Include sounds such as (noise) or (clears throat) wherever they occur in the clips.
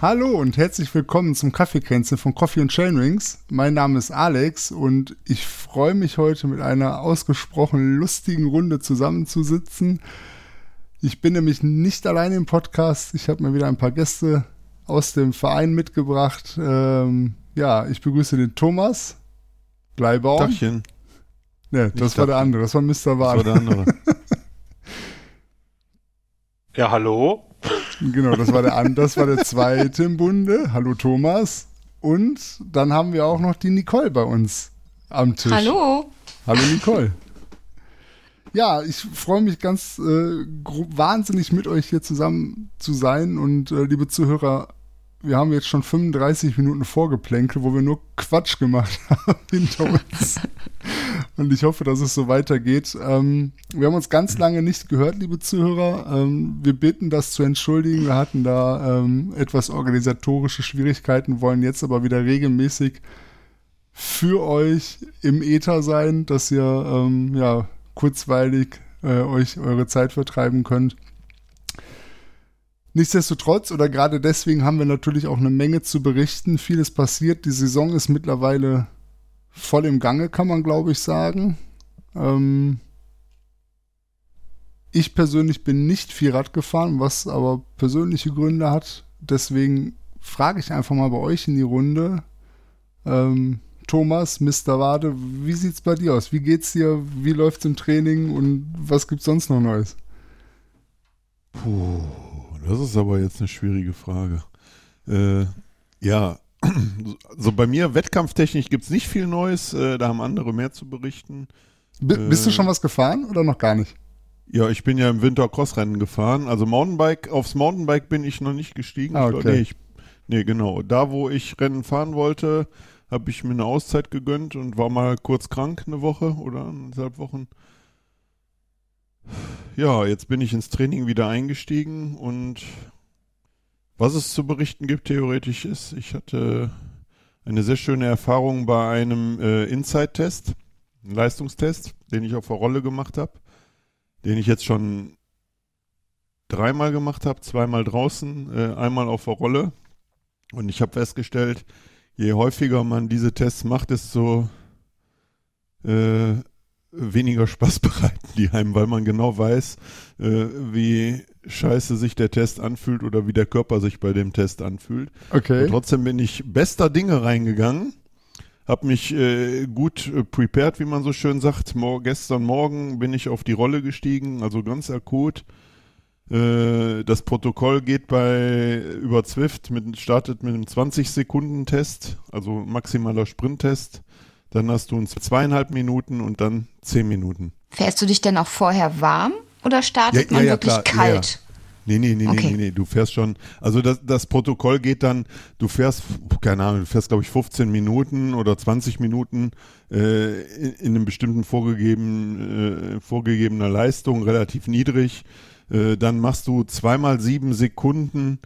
Hallo und herzlich willkommen zum Kaffeekränzchen von Coffee and Chainrings. Mein Name ist Alex und ich freue mich heute mit einer ausgesprochen lustigen Runde zusammenzusitzen. Ich bin nämlich nicht alleine im Podcast. Ich habe mir wieder ein paar Gäste aus dem Verein mitgebracht. Ähm, ja, ich begrüße den Thomas Bleibaum. Tachchen. Ne, das war der andere. Das war Mr. Wahn. Das war der andere. (laughs) ja, hallo. Genau, das war der, das war der zweite im Bunde. Hallo Thomas. Und dann haben wir auch noch die Nicole bei uns am Tisch. Hallo. Hallo Nicole. Ja, ich freue mich ganz äh, wahnsinnig mit euch hier zusammen zu sein und äh, liebe Zuhörer, wir haben jetzt schon 35 Minuten vorgeplänkelt, wo wir nur Quatsch gemacht (laughs) haben hinter uns. Und ich hoffe, dass es so weitergeht. Ähm, wir haben uns ganz lange nicht gehört, liebe Zuhörer. Ähm, wir bitten das zu entschuldigen. Wir hatten da ähm, etwas organisatorische Schwierigkeiten, wollen jetzt aber wieder regelmäßig für euch im Äther sein, dass ihr ähm, ja kurzweilig äh, euch eure Zeit vertreiben könnt. Nichtsdestotrotz oder gerade deswegen haben wir natürlich auch eine Menge zu berichten. Vieles passiert. Die Saison ist mittlerweile voll im Gange, kann man glaube ich sagen. Ähm ich persönlich bin nicht viel Rad gefahren, was aber persönliche Gründe hat. Deswegen frage ich einfach mal bei euch in die Runde. Ähm Thomas, Mr. Wade, wie sieht's bei dir aus? Wie geht's dir? Wie läuft's im Training und was gibt's sonst noch Neues? Puh. Das ist aber jetzt eine schwierige Frage. Äh, ja, (clears throat) so bei mir wettkampftechnisch gibt es nicht viel Neues. Äh, da haben andere mehr zu berichten. B äh, bist du schon was gefahren oder noch gar nicht? Ja, ich bin ja im Winter Crossrennen gefahren. Also Mountainbike, aufs Mountainbike bin ich noch nicht gestiegen. Ah, okay. nee, ich, nee, genau. Da, wo ich Rennen fahren wollte, habe ich mir eine Auszeit gegönnt und war mal kurz krank eine Woche oder anderthalb Wochen. Ja, jetzt bin ich ins Training wieder eingestiegen und was es zu berichten gibt, theoretisch ist, ich hatte eine sehr schöne Erfahrung bei einem äh, Inside-Test, einen Leistungstest, den ich auf der Rolle gemacht habe, den ich jetzt schon dreimal gemacht habe, zweimal draußen, äh, einmal auf der Rolle. Und ich habe festgestellt, je häufiger man diese Tests macht, desto äh, weniger Spaß (laughs) bereiten die einem, weil man genau weiß, äh, wie scheiße sich der Test anfühlt oder wie der Körper sich bei dem Test anfühlt. Okay. Und trotzdem bin ich bester Dinge reingegangen, habe mich äh, gut äh, prepared, wie man so schön sagt. Mor gestern Morgen bin ich auf die Rolle gestiegen, also ganz akut. Äh, das Protokoll geht bei über Zwift mit, startet mit einem 20 Sekunden Test, also maximaler Sprinttest. Dann hast du uns zweieinhalb Minuten und dann zehn Minuten. Fährst du dich denn auch vorher warm oder startet Ja, man ja, wirklich klar. kalt? Nee, nee, nee, Okay. nee, nee, nee, du fährst schon, also das, das Protokoll geht dann, du fährst, keine Ahnung, du fährst glaube ich 15 Minuten oder 20 Minuten äh, in, in einem bestimmten vorgegeben, äh, vorgegebener Leistung, relativ niedrig. Äh, dann machst du zweimal sieben Sekunden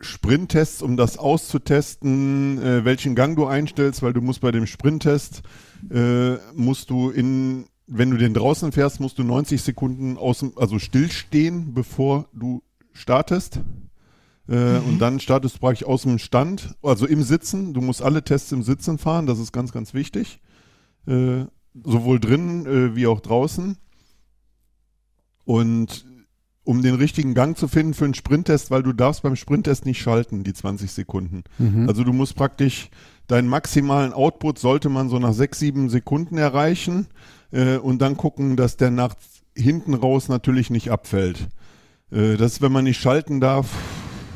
Sprinttests, um das auszutesten, äh, welchen Gang du einstellst, weil du musst bei dem Sprinttest, äh, musst du in, wenn du den draußen fährst, musst du 90 Sekunden aus, dem- also stillstehen, bevor du startest. Äh, Und dann startest du praktisch aus dem Stand, also im Sitzen. Du musst alle Tests im Sitzen fahren, das ist ganz, ganz wichtig. Äh, sowohl drinnen äh, wie auch draußen. Und um den richtigen Gang zu finden für einen Sprinttest, weil du darfst beim Sprinttest nicht schalten, die 20 Sekunden. Mhm. Also du musst praktisch deinen maximalen Output sollte man so nach sechs, sieben Sekunden erreichen äh, und dann gucken, dass der nach hinten raus natürlich nicht abfällt. Äh, das, wenn man nicht schalten darf,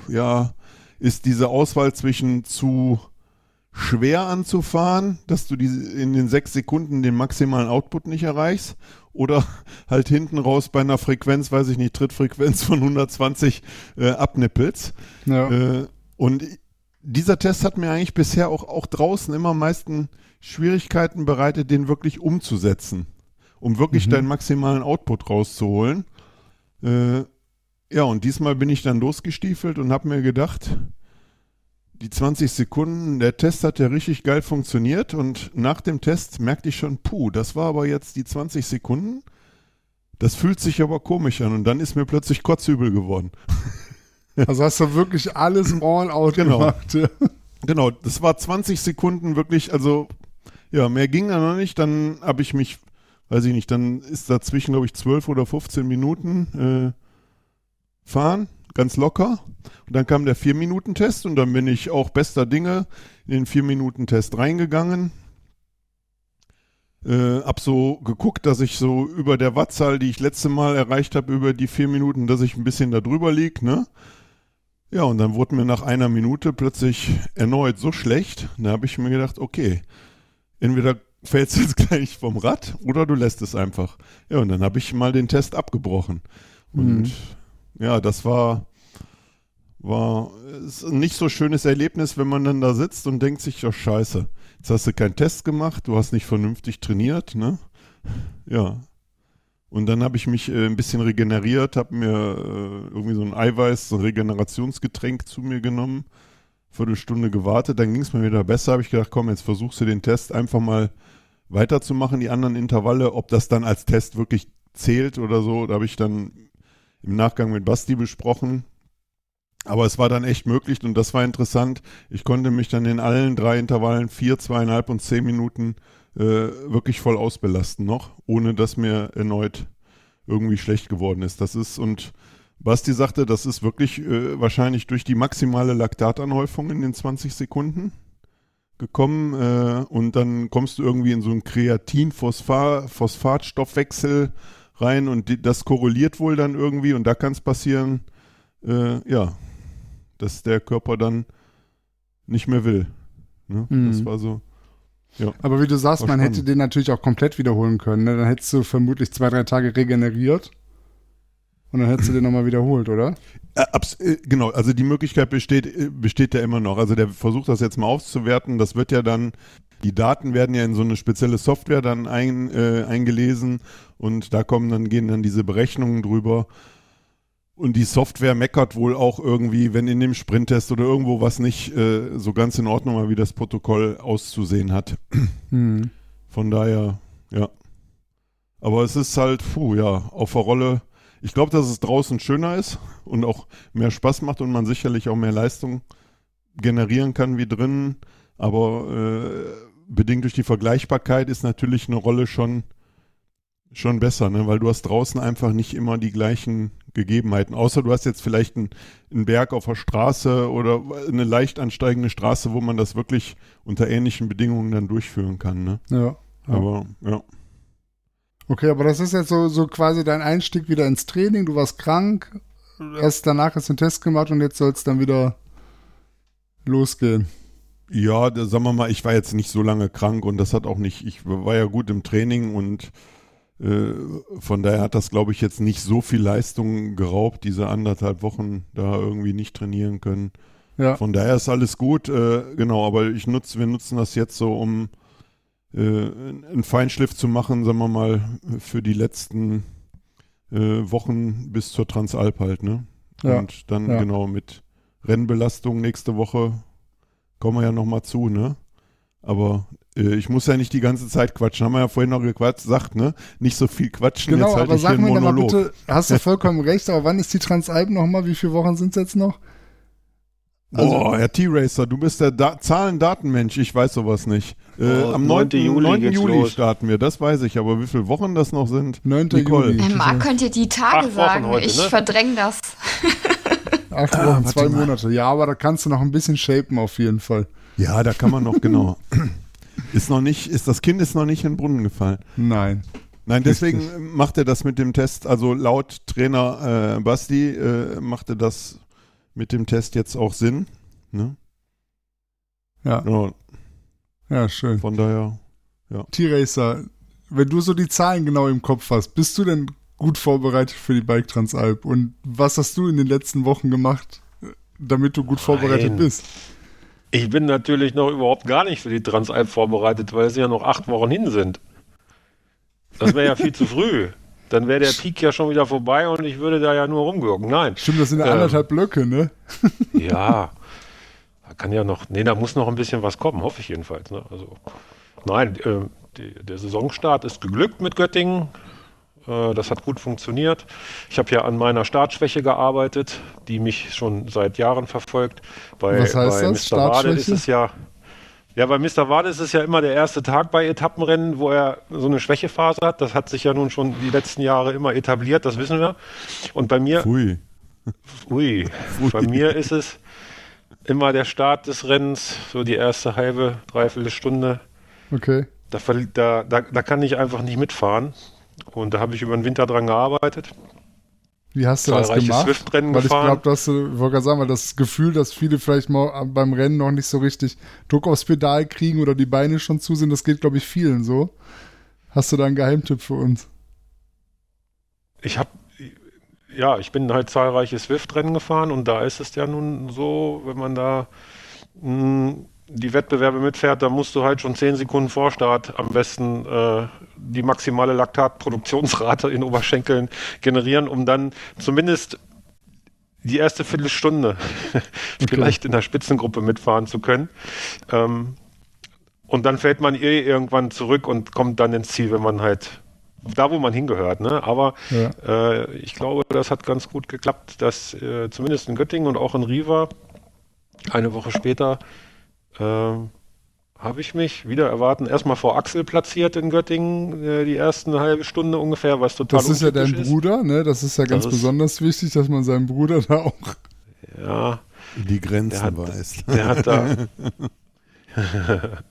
ja, ist diese Auswahl zwischen zu schwer anzufahren, dass du diese in den sechs Sekunden den maximalen Output nicht erreichst oder (laughs) halt hinten raus bei einer Frequenz, weiß ich nicht, Trittfrequenz von 120 äh, abnippelst. Ja. Äh, und dieser Test hat mir eigentlich bisher auch, auch draußen immer am meisten Schwierigkeiten bereitet, den wirklich umzusetzen, um wirklich Mhm. deinen maximalen Output rauszuholen. Äh, ja, und diesmal bin ich dann losgestiefelt und habe mir gedacht, die 20 Sekunden, der Test hat ja richtig geil funktioniert und nach dem Test merkte ich schon, puh, das war aber jetzt die 20 Sekunden. Das fühlt sich aber komisch an und dann ist mir plötzlich kotzübel geworden. (laughs) Also hast du wirklich alles all out Genau. gemacht. Ja. Genau, das war 20 Sekunden wirklich, also ja, mehr ging da noch nicht. Dann habe ich mich, weiß ich nicht, dann ist dazwischen, glaube ich, 12 oder 15 Minuten äh, fahren, ganz locker. Und dann kam der 4-Minuten-Test und dann bin ich auch bester Dinge in den 4-Minuten-Test reingegangen. Äh, hab so geguckt, dass ich so über der Wattzahl, die ich letzte Mal erreicht habe, über die vier Minuten, dass ich ein bisschen da drüber lieg, ne? Ja, und dann wurde mir nach einer Minute plötzlich erneut so schlecht. Da habe ich mir gedacht, okay, entweder fällst du (laughs) jetzt gleich vom Rad oder du lässt es einfach. Ja, und dann habe ich mal den Test abgebrochen. Und Mhm. Ja, das war, war ein nicht so schönes Erlebnis, wenn man dann da sitzt und denkt sich, ja scheiße, jetzt hast du keinen Test gemacht, du hast nicht vernünftig trainiert, ne? Ja. Und dann habe ich mich äh, ein bisschen regeneriert, habe mir äh, irgendwie so ein Eiweiß, so ein Regenerationsgetränk zu mir genommen, Viertelstunde gewartet, dann ging es mir wieder besser, habe ich gedacht, komm, jetzt versuchst du den Test einfach mal weiterzumachen, die anderen Intervalle, ob das dann als Test wirklich zählt oder so, da habe ich dann im Nachgang mit Basti besprochen. Aber es war dann echt möglich und das war interessant. Ich konnte mich dann in allen drei Intervallen, vier, zweieinhalb und zehn Minuten äh, wirklich voll ausbelasten noch, ohne dass mir erneut irgendwie schlecht geworden ist. Das ist, und Basti sagte, das ist wirklich äh, wahrscheinlich durch die maximale Laktatanhäufung in den 20 Sekunden gekommen äh, und dann kommst du irgendwie in so einen Kreatin-Phosphatstoffwechsel rein und die, das korreliert wohl dann irgendwie und da kann es passieren, äh, ja, dass der Körper dann nicht mehr will. Ne? Mhm. Das war so. Aber wie du sagst, man hätte den natürlich auch komplett wiederholen können. Ne? Dann hättest du vermutlich zwei, drei Tage regeneriert. Und dann hättest du den nochmal wiederholt, oder? Äh, äh, genau, also die Möglichkeit besteht, äh, besteht ja immer noch. Also der versucht das jetzt mal auszuwerten. Das wird ja dann, die Daten werden ja in so eine spezielle Software dann ein, äh, eingelesen und da kommen dann, gehen dann diese Berechnungen drüber. Und die Software meckert wohl auch irgendwie, wenn in dem Sprinttest oder irgendwo was nicht äh, so ganz in Ordnung war, wie das Protokoll auszusehen hat. (clears throat) Hm. Von daher, ja. Aber es ist halt, puh, ja, auf der Rolle. Ich glaube, dass es draußen schöner ist und auch mehr Spaß macht und man sicherlich auch mehr Leistung generieren kann wie drinnen. Aber äh, bedingt durch die Vergleichbarkeit ist natürlich eine Rolle schon, schon besser, ne? weil du hast draußen einfach nicht immer die gleichen Gegebenheiten. Außer du hast jetzt vielleicht einen, einen Berg auf der Straße oder eine leicht ansteigende Straße, wo man das wirklich unter ähnlichen Bedingungen dann durchführen kann. Ne? Ja. ja. Aber ja. Okay, aber das ist jetzt so, so quasi dein Einstieg wieder ins Training. Du warst krank, erst danach hast du einen Test gemacht und jetzt soll es dann wieder losgehen. Ja, da, sagen wir mal, ich war jetzt nicht so lange krank und das hat auch nicht, ich war ja gut im Training und äh, von daher hat das, glaube ich, jetzt nicht so viel Leistung geraubt, diese anderthalb Wochen da irgendwie nicht trainieren können. Ja. Von daher ist alles gut, äh, genau, aber ich nutze, wir nutzen das jetzt so, um äh, einen Feinschliff zu machen, sagen wir mal, für die letzten äh, Wochen bis zur Transalp halt, ne? Ja, Und dann ja. genau mit Rennbelastung nächste Woche kommen wir ja nochmal zu, ne? Aber äh, ich muss ja nicht die ganze Zeit quatschen. Haben wir ja vorhin noch gequatscht, sagt, ne? Nicht so viel quatschen, Genau, jetzt halte aber ich hier sag mir doch mal Monolog. bitte, hast du (laughs) vollkommen recht, aber wann ist die Transalp nochmal? Wie viele Wochen sind es jetzt noch? Also- Boah, Herr T-Racer, du bist der da Zahlen-Datenmensch, ich weiß sowas nicht. Äh, Oh, am 9. 9. Juli 9. geht's Juli starten wir, das weiß ich, aber wie viele Wochen das noch sind? 9. Nicole. Juli. Äh, Marc, könnt ihr die Tage Acht sagen? heute, ich ne? verdränge das. (laughs) Acht Ah, Wochen, zwei mal. Monate. Ja, aber da kannst du noch ein bisschen shapen auf jeden Fall. Ja, da kann man noch, genau. Ist noch nicht, ist das Kind ist noch nicht in den Brunnen gefallen. Nein. Nein, deswegen Richtig. macht er das mit dem Test, also laut Trainer äh, Basti äh, machte das mit dem Test jetzt auch Sinn. Ne? Ja, Ja, ja, schön. von daher, T-Racer, wenn du so die Zahlen genau im Kopf hast, bist du denn gut vorbereitet für die Bike Transalp? Und was hast du in den letzten Wochen gemacht, damit du gut vorbereitet Nein. bist? Ich bin natürlich noch überhaupt gar nicht für die Transalp vorbereitet, weil es ja noch acht Wochen hin sind. Das wäre ja viel zu früh. Dann wäre der Peak ja schon wieder vorbei und ich würde da ja nur rumgurken. Nein. Stimmt, das sind ja Ähm. anderthalb Blöcke, ne? (laughs) Ja. Da kann ja noch, nee, da muss noch ein bisschen was kommen, hoffe ich jedenfalls. Ne? Also, nein, äh, die, der Saisonstart ist geglückt mit Göttingen. Äh, das hat gut funktioniert. Ich habe ja an meiner Startschwäche gearbeitet, die mich schon seit Jahren verfolgt. Bei, Was heißt bei das? Mr. Wade ist es ja. Ja, bei Mr. Wade ist es ja immer der erste Tag bei Etappenrennen, wo er so eine Schwächephase hat. Das hat sich ja nun schon die letzten Jahre immer etabliert, das wissen wir. Und bei mir, ui, Pfui. bei mir ist es immer der Start des Rennens, so die erste halbe, dreiviertel Stunde. Okay. Da, da, da, da kann ich einfach nicht mitfahren. Und da habe ich über den Winter dran gearbeitet. Wie hast du das Zahlreiche gemacht? Swift-Rennen weil ich gefahren. glaube, dass du, ich wollte gerade sagen, weil das Gefühl, dass viele vielleicht mal beim Rennen noch nicht so richtig Druck aufs Pedal kriegen oder die Beine schon zu sind, das geht, glaube ich, vielen so. Hast du da einen Geheimtipp für uns? Ich habe, ja, ich bin halt zahlreiche Swift-Rennen gefahren und da ist es ja nun so, wenn man da mh, die Wettbewerbe mitfährt, da musst du halt schon 10 Sekunden vor Start am besten äh, die maximale Laktatproduktionsrate in Oberschenkeln generieren, um dann zumindest die erste Viertelstunde (laughs) vielleicht in der Spitzengruppe mitfahren zu können. Ähm, und dann fällt man eh irgendwann zurück und kommt dann ins Ziel, wenn man halt da, wo man hingehört. Ne? Aber Ja. äh, ich glaube, das hat ganz gut geklappt, dass äh, zumindest in Göttingen und auch in Riva eine Woche später ähm, habe ich mich wieder erwarten erstmal vor Axel platziert in Göttingen äh, die ersten halbe Stunde ungefähr, was total Das ist ja dein untypisch Bruder, ne? Das ist ja ganz ist- besonders wichtig, dass man seinen Bruder da auch. Ja, In die Grenzen Der weist. (laughs) Der hat da. (laughs)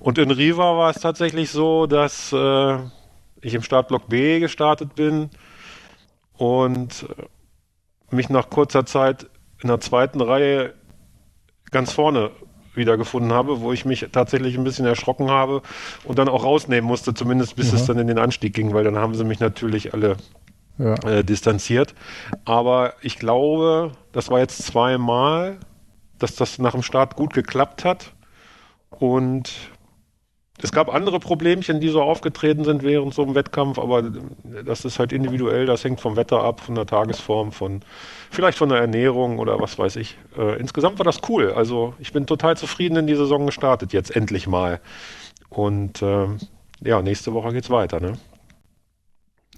und in Riva war es tatsächlich so, dass äh, ich im Startblock B gestartet bin und äh, mich nach kurzer Zeit in der zweiten Reihe ganz vorne wiedergefunden habe, wo ich mich tatsächlich ein bisschen erschrocken habe und dann auch rausnehmen musste, zumindest bis Ja. es dann in den Anstieg ging, weil dann haben sie mich natürlich alle Ja. äh, distanziert. Aber ich glaube, das war jetzt zweimal, dass das nach dem Start gut geklappt hat. Und es gab andere Problemchen, die so aufgetreten sind während so einem Wettkampf, aber das ist halt individuell, das hängt vom Wetter ab, von der Tagesform, von vielleicht von der Ernährung oder was weiß ich. Äh, insgesamt war das cool. Also ich bin total zufrieden in die Saison gestartet, jetzt endlich mal. Und ähm, ja, nächste Woche geht's weiter, ne?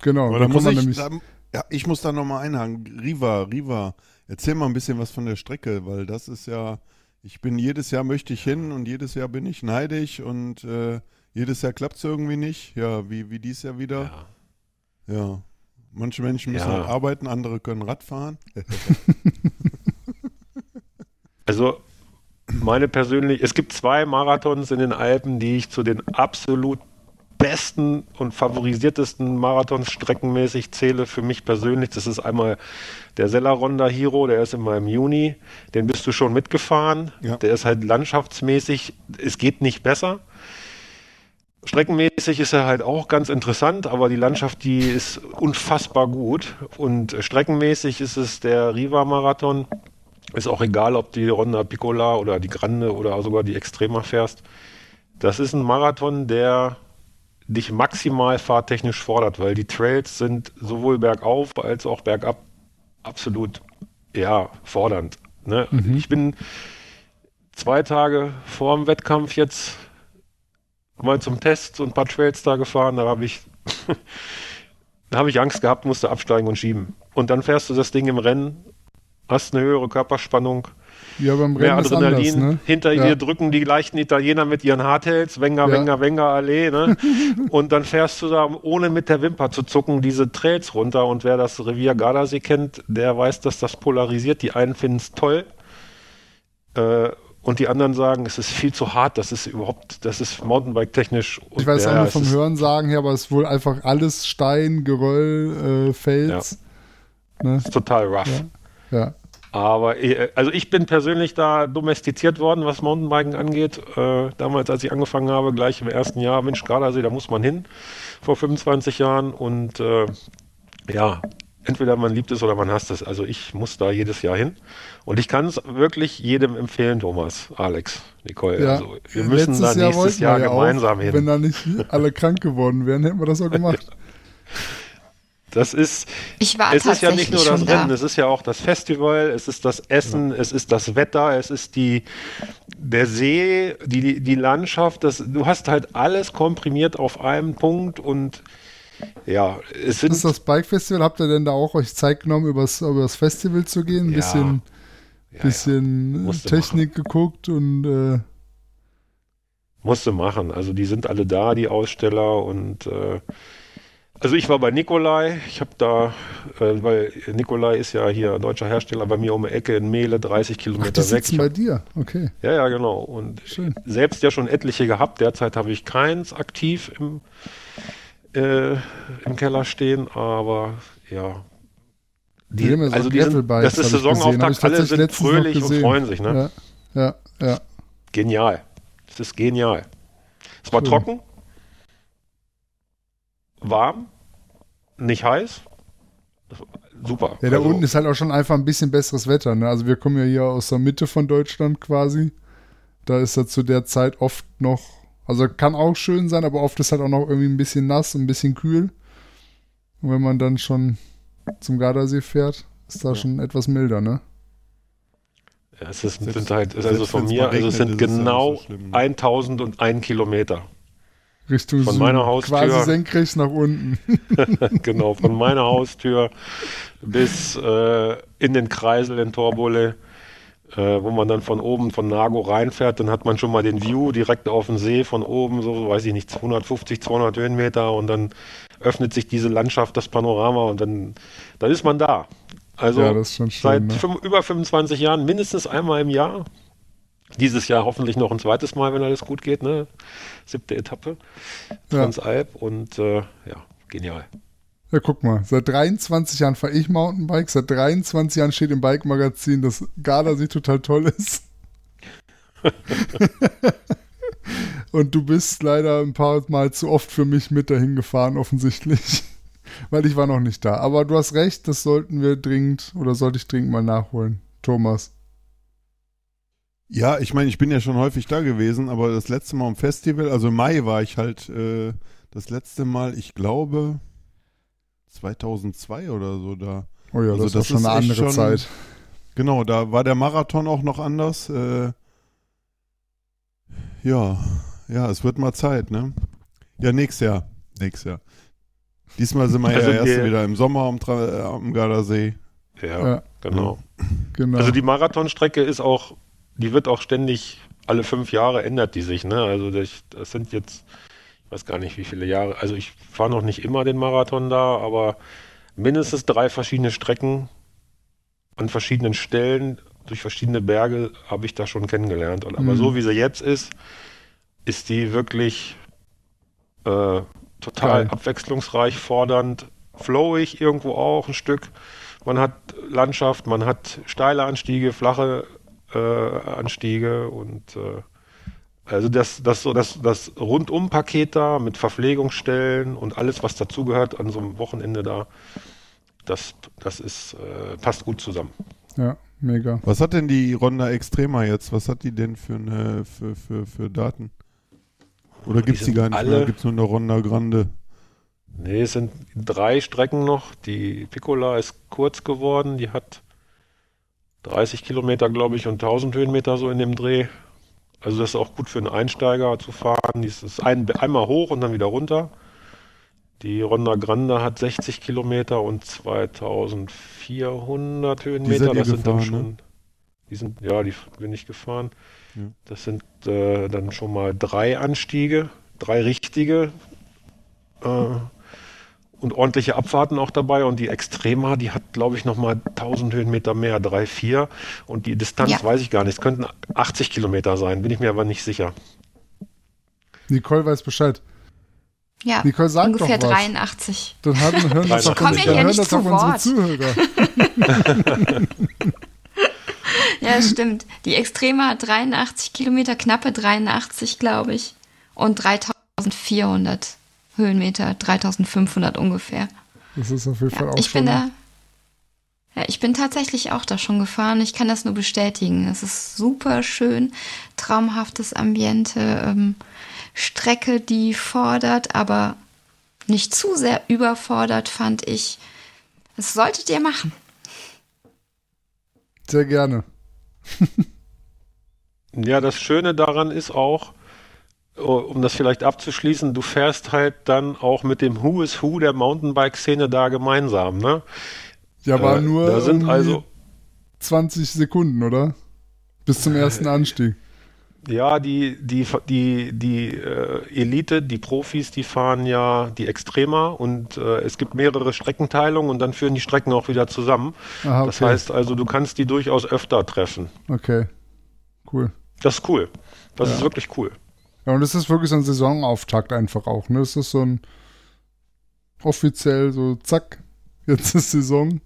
Genau. Da muss man ich, nämlich. da, ja, ich muss da nochmal einhaken. Riva, Riva, erzähl mal ein bisschen was von der Strecke, weil das ist ja, ich bin jedes Jahr möchte ich hin und jedes Jahr bin ich neidisch und äh, jedes Jahr klappt es irgendwie nicht. Ja, wie, wie dies Jahr wieder. Ja. Manche Menschen müssen Ja. halt arbeiten, andere können Rad fahren. (laughs) Also meine persönlich, es gibt zwei Marathons in den Alpen, die ich zu den absolut besten und favorisiertesten Marathons streckenmäßig zähle für mich persönlich. Das ist einmal der Selleronda Hero, der ist immer im Juni. Den bist du schon mitgefahren. Ja. Der ist halt landschaftsmäßig, es geht nicht besser. Streckenmäßig ist er halt auch ganz interessant, aber die Landschaft, die ist unfassbar gut. Und streckenmäßig ist es der Riva-Marathon. Ist auch egal, ob die Ronda Piccola oder die Grande oder sogar die Extrema fährst. Das ist ein Marathon, der dich maximal fahrtechnisch fordert, weil die Trails sind sowohl bergauf als auch bergab absolut ja, fordernd. Ne? Ich bin zwei Tage vor dem Wettkampf jetzt mal zum Test so ein paar Trails da gefahren, da habe ich (laughs) da habe ich Angst gehabt, musste absteigen und schieben. Und dann fährst du das Ding im Rennen, hast eine höhere Körperspannung, Ja, beim mehr Rennen ist Adrenalin. anders, ne? Hinter Ja. dir drücken die leichten Italiener mit ihren Hardtails, Wenger, Ja. Wenger, Wenger, Allee, ne? (laughs) und dann fährst du da, ohne mit der Wimper zu zucken, diese Trails runter. Und wer das Revier Gardasee kennt, der weiß, dass das polarisiert. Die einen finden es toll äh, und die anderen sagen, es ist viel zu hart, das ist überhaupt, das ist Mountainbike-technisch. Ich weiß ja, auch nur vom Hören sagen her, aber es ist wohl einfach alles Stein, Geröll, äh, Fels. Ne? ist total rough. Ja. Aber äh, also ich bin persönlich da domestiziert worden, was Mountainbiken angeht. Äh, damals, als ich angefangen habe, gleich im ersten Jahr, Mensch, Gardasee, da muss man hin, vor 25 Jahren. Und äh, ja, entweder man liebt es oder man hasst es. Also ich muss da jedes Jahr hin. Und ich kann es wirklich jedem empfehlen, Thomas, Alex, Nicole. Ja. Also wir müssen da Jahr nächstes Jahr ja gemeinsam auch, hin. Wenn da nicht alle krank geworden wären, hätten wir das auch gemacht. (laughs) Das ist, Ich war es ist ja nicht nur das Rennen, da. es ist ja auch das Festival, es ist das Essen, es ist das Wetter, es ist die, der See, die, die Landschaft. Das, du hast halt alles komprimiert auf einem Punkt und ja, es sind Das ist das Bike Festival. Habt ihr denn da auch euch Zeit genommen, übers, übers Festival zu gehen? Ein Ja. bisschen, ja, bisschen ja, äh, Technik geguckt und äh, Musste machen. Also die sind alle da, die Aussteller und äh, also ich war bei Nikolai. Ich habe da, äh, weil Nikolai ist ja hier deutscher Hersteller bei mir um die Ecke in Mehle, 30 ach, Kilometer die weg. sitzen bei dir. Okay, ja, ja, genau. Und schön. selbst ja schon etliche gehabt. Derzeit habe ich keins aktiv im, äh, im Keller stehen, aber ja. Die so also die sind, das ist Saisonauftakt, alle sind fröhlich und freuen sich. Ne? Ja, ja, ja. Genial. Es ist genial. Es war Schön. trocken, warm, nicht heiß. Das Super. Ja, da Also, unten ist halt auch schon einfach ein bisschen besseres Wetter. Ne? Also wir kommen ja hier aus der Mitte von Deutschland quasi. Da ist ja zu der Zeit oft noch, also kann auch schön sein, aber oft ist halt auch noch irgendwie ein bisschen nass und ein bisschen kühl. Und wenn man dann schon zum Gardasee fährt, ist da schon etwas milder, ne? ja, es ist, Selbst- sind halt, also selbst von mir, mal also es regnet, sind ist es ja genau so schlimm, ne? 1001 Kilometer. Richtung Von Süden. meiner Haustür. Quasi senkrecht nach unten. (laughs) genau, von meiner Haustür bis äh, in den Kreisel in Torbulle, äh, wo man dann von oben von Nago reinfährt, dann hat man schon mal den View direkt auf den See von oben, so weiß ich nicht, 250, 200 Höhenmeter und dann öffnet sich diese Landschaft, das Panorama und dann, dann ist man da. Also Ja, schön, seit ne? fünf, über 25 Jahren, mindestens einmal im Jahr. Dieses Jahr hoffentlich noch ein zweites Mal, wenn alles gut geht, ne? Siebte Etappe, Ja. Transalp und äh, ja, genial. Ja, guck mal, seit 23 Jahren fahre ich Mountainbike, seit 23 Jahren steht im Bike-Magazin, dass Gardasee total toll ist. (laughs) Und du bist leider ein paar Mal zu oft für mich mit dahin gefahren, offensichtlich. (laughs) Weil ich war noch nicht da. Aber du hast recht, das sollten wir dringend oder sollte ich dringend mal nachholen. Thomas. Ja, ich meine, ich bin ja schon häufig da gewesen, aber das letzte Mal am Festival, also im Mai war ich halt äh, das letzte Mal, ich glaube 2002 oder so da. Oh ja, Also das, war das schon ist eine echt andere schon- Zeit. Genau, da war der Marathon auch noch anders. Äh, ja, ja, es wird mal Zeit, ne? Ja, nächstes Jahr. Nächstes Jahr. Diesmal sind wir Also ja erst wieder im Sommer am, äh, am Gardasee. Ja, Ja, genau. genau. Also die Marathonstrecke ist auch, die wird auch ständig, alle fünf Jahre ändert die sich, ne? Also das, das sind jetzt, weiß gar nicht wie viele Jahre, also ich fahre noch nicht immer den Marathon da, aber mindestens drei verschiedene Strecken an verschiedenen Stellen durch verschiedene Berge habe ich da schon kennengelernt. Und, aber Mhm. so wie sie jetzt ist, ist die wirklich äh, total Geil. abwechslungsreich, fordernd, flowig irgendwo auch ein Stück. Man hat Landschaft, man hat steile Anstiege, flache äh, Anstiege und äh, also das, das so das, das Rundum-Paket da mit Verpflegungsstellen und alles, was dazugehört an so einem Wochenende da, das, das ist, äh, passt gut zusammen. ja, mega. Was hat denn die Ronda Extrema jetzt? Was hat die denn für, eine, für, für, für Daten? Oder Die gibt es die sind gar nicht alle- mehr? Gibt es nur eine Ronda Grande? Nee, es sind drei Strecken noch. Die Piccola ist kurz geworden. Die hat 30 Kilometer, glaube ich, und 1000 Höhenmeter so in dem Dreh. Also das ist auch gut für einen Einsteiger zu fahren. Die ist ein, einmal hoch und dann wieder runter. Die Ronda Grande hat 60 Kilometer und 2400 Höhenmeter. Das sind dann gefahren, schon, ne? die sind, ja, die bin ich gefahren. Ja. Das sind äh, dann schon mal drei Anstiege, drei richtige. Äh, und ordentliche Abfahrten auch dabei. Und die Extrema, die hat, glaube ich, nochmal 1000 Höhenmeter mehr, 3, 4. Und die Distanz Ja. weiß ich gar nicht. Es könnten 80 Kilometer sein, bin ich mir aber nicht sicher. Nicole weiß Bescheid. Ja, Nicole, sag ungefähr doch was. 83. Dann hören, (laughs) hören das Ich auch, dann ja hier hören nicht das zu auch unsere Wort. Zuhörer. (laughs) Ja, stimmt. Die Extrema hat 83 Kilometer, knappe 83, glaube ich. Und 3400 Höhenmeter, 3500 ungefähr. Das ist auf jeden Fall Ja, auch ich schon. bin da. Ja, ich bin tatsächlich auch da schon gefahren. Ich kann das nur bestätigen. Es ist super schön, traumhaftes Ambiente, ähm, Strecke, die fordert, aber nicht zu sehr überfordert, fand ich. Das solltet ihr machen. Sehr gerne. Ja, das Schöne daran ist auch, um das vielleicht abzuschließen, du fährst halt dann auch mit dem Who is Who der Mountainbike-Szene da gemeinsam, ne? Ja, war äh, nur da sind also 20 Sekunden, oder? Bis zum ersten Anstieg. Ja, die, die, die, die äh, Elite, die Profis, die fahren ja die Extrema und äh, es gibt mehrere Streckenteilungen und dann führen die Strecken auch wieder zusammen. Aha, okay. Das heißt also, du kannst die durchaus öfter treffen. Okay, cool. Das ist cool. Das ja. ist wirklich cool. Ja, und das ist wirklich so ein Saisonauftakt einfach auch. Ne? Das ist so ein offiziell so, zack, jetzt ist Saison.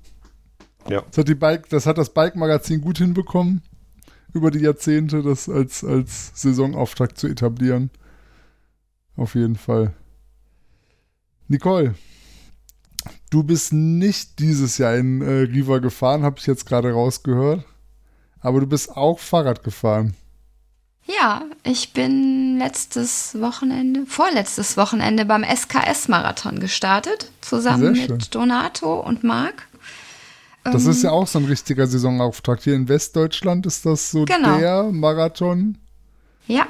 Ja. Das hat, die Bike, das, hat das Bike-Magazin gut hinbekommen, über die Jahrzehnte das als, als Saisonauftakt zu etablieren. Auf jeden Fall. Nicole, du bist nicht dieses Jahr in äh, Riva gefahren, habe ich jetzt gerade rausgehört. Aber du bist auch Fahrrad gefahren. Ja, ich bin letztes Wochenende, vorletztes Wochenende beim SKS-Marathon gestartet, zusammen mit Donato und Marc. Das ähm, ist ja auch so ein richtiger Saisonauftakt. Hier in Westdeutschland ist das so genau. der Marathon, ja.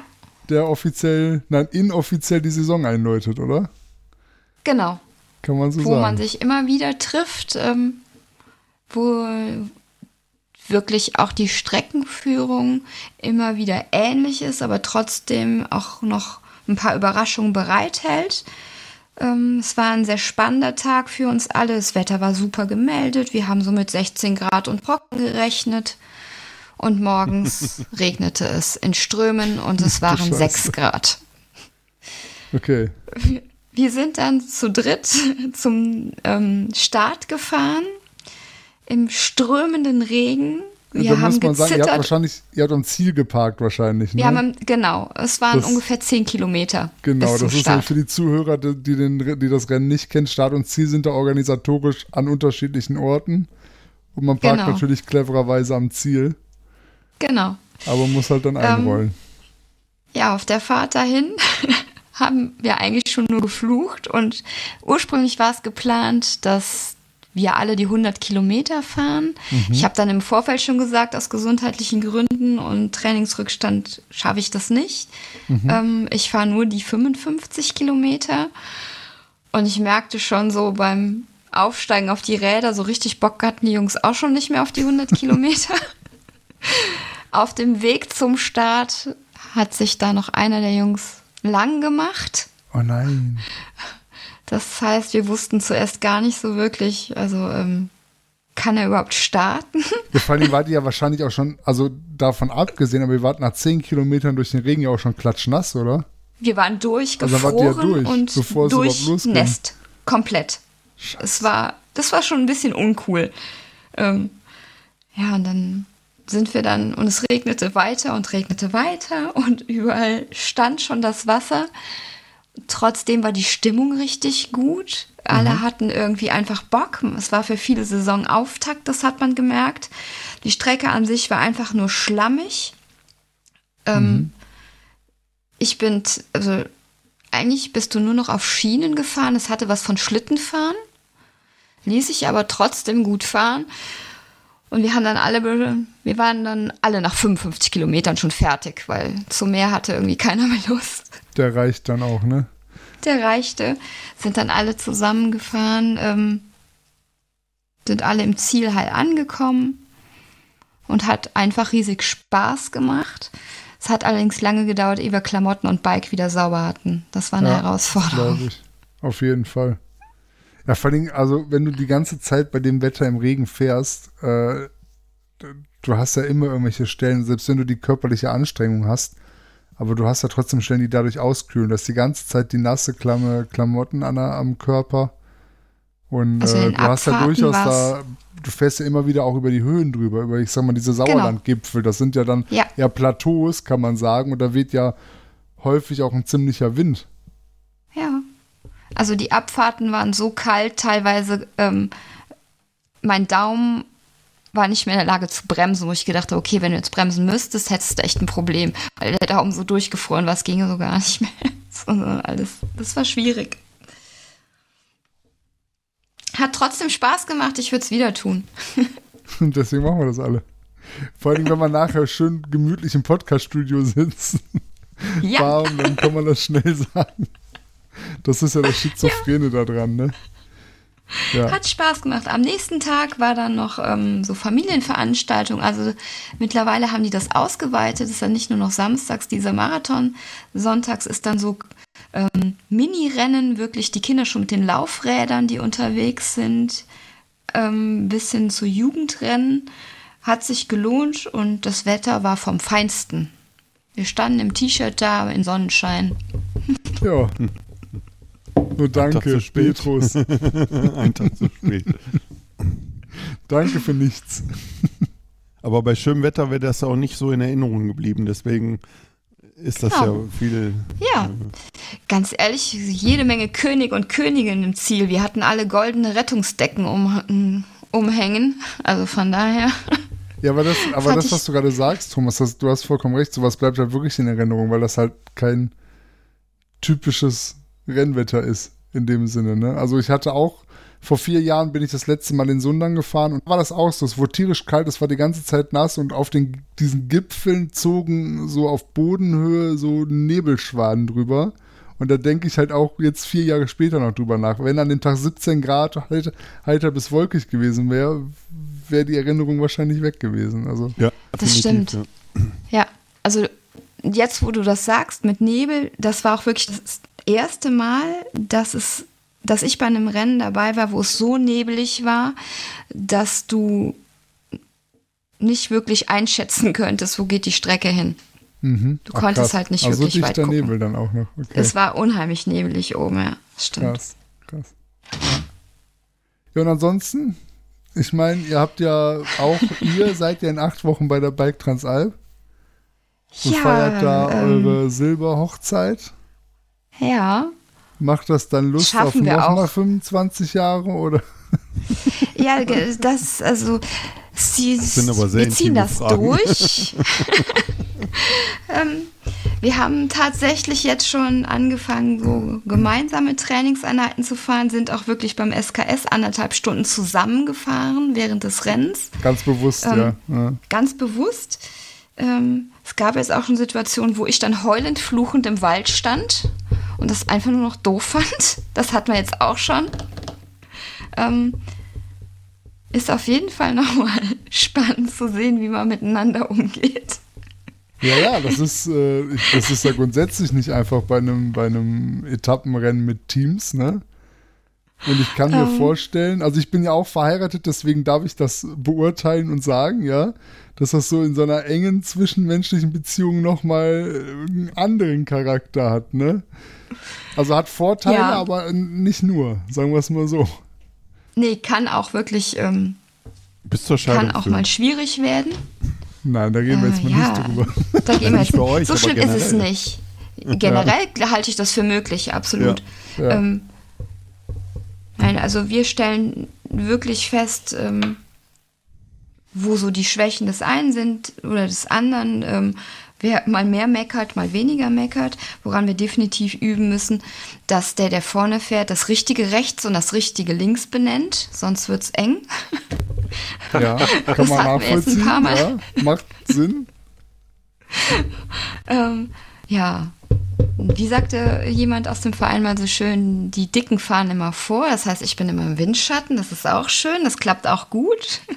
der offiziell, nein, inoffiziell die Saison einläutet, oder? Genau. Kann man so wo sagen. Wo man sich immer wieder trifft, ähm, wo wirklich auch die Streckenführung immer wieder ähnlich ist, aber trotzdem auch noch ein paar Überraschungen bereithält. Ähm, es war ein sehr spannender Tag für uns alle. Das Wetter war super gemeldet. Wir haben so mit 16 Grad und Brocken gerechnet. Und morgens (laughs) regnete es in Strömen und es (laughs) waren 6 Grad. Okay. Wir sind dann zu dritt (laughs) zum ähm, Start gefahren im strömenden Regen. Wir haben muss man gezittert. sagen, ihr habt wahrscheinlich, ihr habt am Ziel geparkt wahrscheinlich. Ne? Wir haben, genau, es waren das, ungefähr zehn Kilometer. Genau, das ist halt für die Zuhörer, die, den, die das Rennen nicht kennen, Start und Ziel sind da organisatorisch an unterschiedlichen Orten. Und man parkt genau. natürlich clevererweise am Ziel. Genau. Aber man muss halt dann einrollen. Ähm, ja, auf der Fahrt dahin (laughs) haben wir eigentlich schon nur geflucht und ursprünglich war es geplant, dass wir alle die 100 Kilometer fahren. Mhm. Ich habe dann im Vorfeld schon gesagt, aus gesundheitlichen Gründen und Trainingsrückstand schaffe ich das nicht. Mhm. Ähm, ich fahre nur die 55 Kilometer. Und ich merkte schon so beim Aufsteigen auf die Räder, so richtig Bock hatten die Jungs auch schon nicht mehr auf die 100 (laughs) Kilometer. auf dem Weg zum Start hat sich da noch einer der Jungs lang gemacht. Oh nein. Das heißt, wir wussten zuerst gar nicht so wirklich, also ähm, kann er überhaupt starten? Ja, vor allem (laughs) wart ihr ja wahrscheinlich auch schon, also davon abgesehen, aber ihr wart nach zehn Kilometern durch den Regen ja auch schon klatschnass, oder? Wir waren durchgefroren also wart ihr ja durch, und bevor es durchnässt. Komplett. Scheiße. Es war, das war schon ein bisschen uncool. Ähm, ja, und dann sind wir dann, und es regnete weiter und regnete weiter und überall stand schon das Wasser. Trotzdem war die Stimmung richtig gut. Alle mhm. hatten irgendwie einfach Bock. Es war für viele Saisonauftakt, das hat man gemerkt. Die Strecke an sich war einfach nur schlammig. Ähm, mhm. Ich bin, also eigentlich bist du nur noch auf Schienen gefahren. Es hatte was von Schlittenfahren. Ließ sich aber trotzdem gut fahren. Und wir haben dann alle, wir waren dann alle nach 55 Kilometern schon fertig, weil zu mehr hatte irgendwie keiner mehr Lust. Der reicht dann auch, ne? Der reichte. Sind dann alle zusammengefahren, ähm, sind alle im Ziel halt angekommen und hat einfach riesig Spaß gemacht. Es hat allerdings lange gedauert, ehe wir Klamotten und Bike wieder sauber hatten. Das war eine ja, Herausforderung. Glaube ich. Auf jeden Fall. Ja, vor allem, also wenn du die ganze Zeit bei dem Wetter im Regen fährst, äh, du hast ja immer irgendwelche Stellen, selbst wenn du die körperliche Anstrengung hast, aber du hast ja trotzdem Stellen, die dadurch auskühlen. Du hast die ganze Zeit die nasse Klamme, Klamotten an, am Körper. Und also äh, du hast ja durchaus da, du fährst ja immer wieder auch über die Höhen drüber, über, ich sag mal, diese genau. Sauerlandgipfel. Das sind ja dann ja. eher Plateaus, kann man sagen. Und da weht ja häufig auch ein ziemlicher Wind. Ja. Also die Abfahrten waren so kalt, teilweise ähm, mein Daumen war nicht mehr in der Lage zu bremsen, wo ich gedacht habe, okay, wenn du jetzt bremsen müsstest, hättest du echt ein Problem. Weil der Daumen so durchgefroren war, es ging so gar nicht mehr. (laughs) Alles, das war schwierig. Hat trotzdem Spaß gemacht, ich würde es wieder tun. Und (laughs) deswegen machen wir das alle. Vor allem, wenn wir nachher schön gemütlich im Podcaststudio sitzen Ja. war und dann kann man das schnell sagen. Das ist ja das (laughs) Schizophrene da dran, ne? Ja. Hat Spaß gemacht. Am nächsten Tag war dann noch ähm, so Familienveranstaltung. Also mittlerweile haben die das ausgeweitet. Es ist dann nicht nur noch samstags dieser Marathon. Sonntags ist dann so ähm, Mini-Rennen, wirklich die Kinder schon mit den Laufrädern, die unterwegs sind, ähm, bis hin zu Jugendrennen. Hat sich gelohnt und das Wetter war vom Feinsten. Wir standen im T-Shirt da in Sonnenschein. ja. (laughs) Nur danke. Petrus. (laughs) Ein Tag zu spät. danke für nichts. Aber bei schönem Wetter wäre das auch nicht so in Erinnerung geblieben. Deswegen ist das Genau. ja viel. Ja, ganz ehrlich, jede Menge König und Königinnen im Ziel. Wir hatten alle goldene Rettungsdecken um, umhängen. Also von daher. Ja, aber das, aber das, was du gerade sagst, Thomas, das, du hast vollkommen recht, sowas bleibt halt wirklich in Erinnerung, weil das halt kein typisches Rennwetter ist in dem Sinne. Ne? Also ich hatte auch, vor vier Jahren bin ich das letzte Mal in Sundern gefahren und war das auch so. Es wurde tierisch kalt, es war die ganze Zeit nass und auf den, diesen Gipfeln zogen so auf Bodenhöhe so Nebelschwaden drüber. Und da denke ich halt auch jetzt vier Jahre später noch drüber nach. Wenn an dem Tag 17 Grad heiter, heiter bis wolkig gewesen wäre, wäre die Erinnerung wahrscheinlich weg gewesen. Also Ja, Das stimmt. Ja. Ja, also jetzt, wo du das sagst mit Nebel, das war auch wirklich das erste Mal, dass es, dass ich bei einem Rennen dabei war, wo es so nebelig war, dass du nicht wirklich einschätzen (laughs) könntest, wo geht die Strecke hin. mhm. Du konntest krass. halt nicht also wirklich weit gucken. Nebel dann auch noch. Okay. Es war unheimlich nebelig oben, ja. Stimmt. Krass, krass. Ja. ja, und ansonsten, ich meine, ihr habt ja auch, (laughs) ihr seid ja in acht Wochen bei der Bike Transalp und feiert da ähm, eure Silberhochzeit. Ja. Macht das dann Lust Schaffen auf wir nochmal auch. 25 Jahre oder? (laughs) Ja, das, also, sie, sind aber sehr wir ziehen das Fragen. durch. (laughs) (laughs) ähm, wir haben tatsächlich jetzt schon angefangen, so gemeinsame Trainingseinheiten zu fahren, sind auch wirklich beim SKS anderthalb Stunden zusammengefahren während des Rennens. Ganz bewusst, Ähm, ja. ja. Ganz bewusst. Ähm, es gab jetzt auch schon Situationen, wo ich dann heulend fluchend im Wald stand und das einfach nur noch doof fand. (laughs) Das hat man jetzt auch schon. Ähm, ist auf jeden Fall nochmal (laughs) spannend zu sehen, wie man miteinander umgeht. Ja, ja, das (laughs) ist, äh, das ist ja grundsätzlich nicht einfach bei einem, bei einem Etappenrennen mit Teams, ne? Und ich kann mir Ähm. vorstellen, also ich bin ja auch verheiratet, deswegen darf ich das beurteilen und sagen, ja, dass das so in so einer engen zwischenmenschlichen Beziehung nochmal einen anderen Charakter hat, ne? Also hat Vorteile, Ja. aber nicht nur, sagen wir es mal so. Nee, kann auch wirklich, ähm, Bis zur Scheidung. kann auch mal schwierig werden. Nein, da reden wir jetzt Äh, mal ja. nicht drüber. Da gehen (laughs) wir Nicht jetzt bei euch, So schlimm ist es nicht. Generell halte ich das für möglich, absolut. Ja. Ähm, nein, also wir stellen wirklich fest, ähm, wo so die Schwächen des einen sind oder des anderen. Ähm, wer mal mehr meckert, mal weniger meckert, woran wir definitiv üben müssen, dass der, der vorne fährt, das richtige rechts und das richtige links benennt, sonst wird's eng. Ja, kann (laughs) Das man ein nachvollziehen. paar Mal. Ja, macht Sinn. (laughs) Ähm, ja. Wie sagte jemand aus dem Verein mal so schön, die Dicken fahren immer vor. Das heißt, ich bin immer im Windschatten. Das ist auch schön. Das klappt auch gut. (laughs)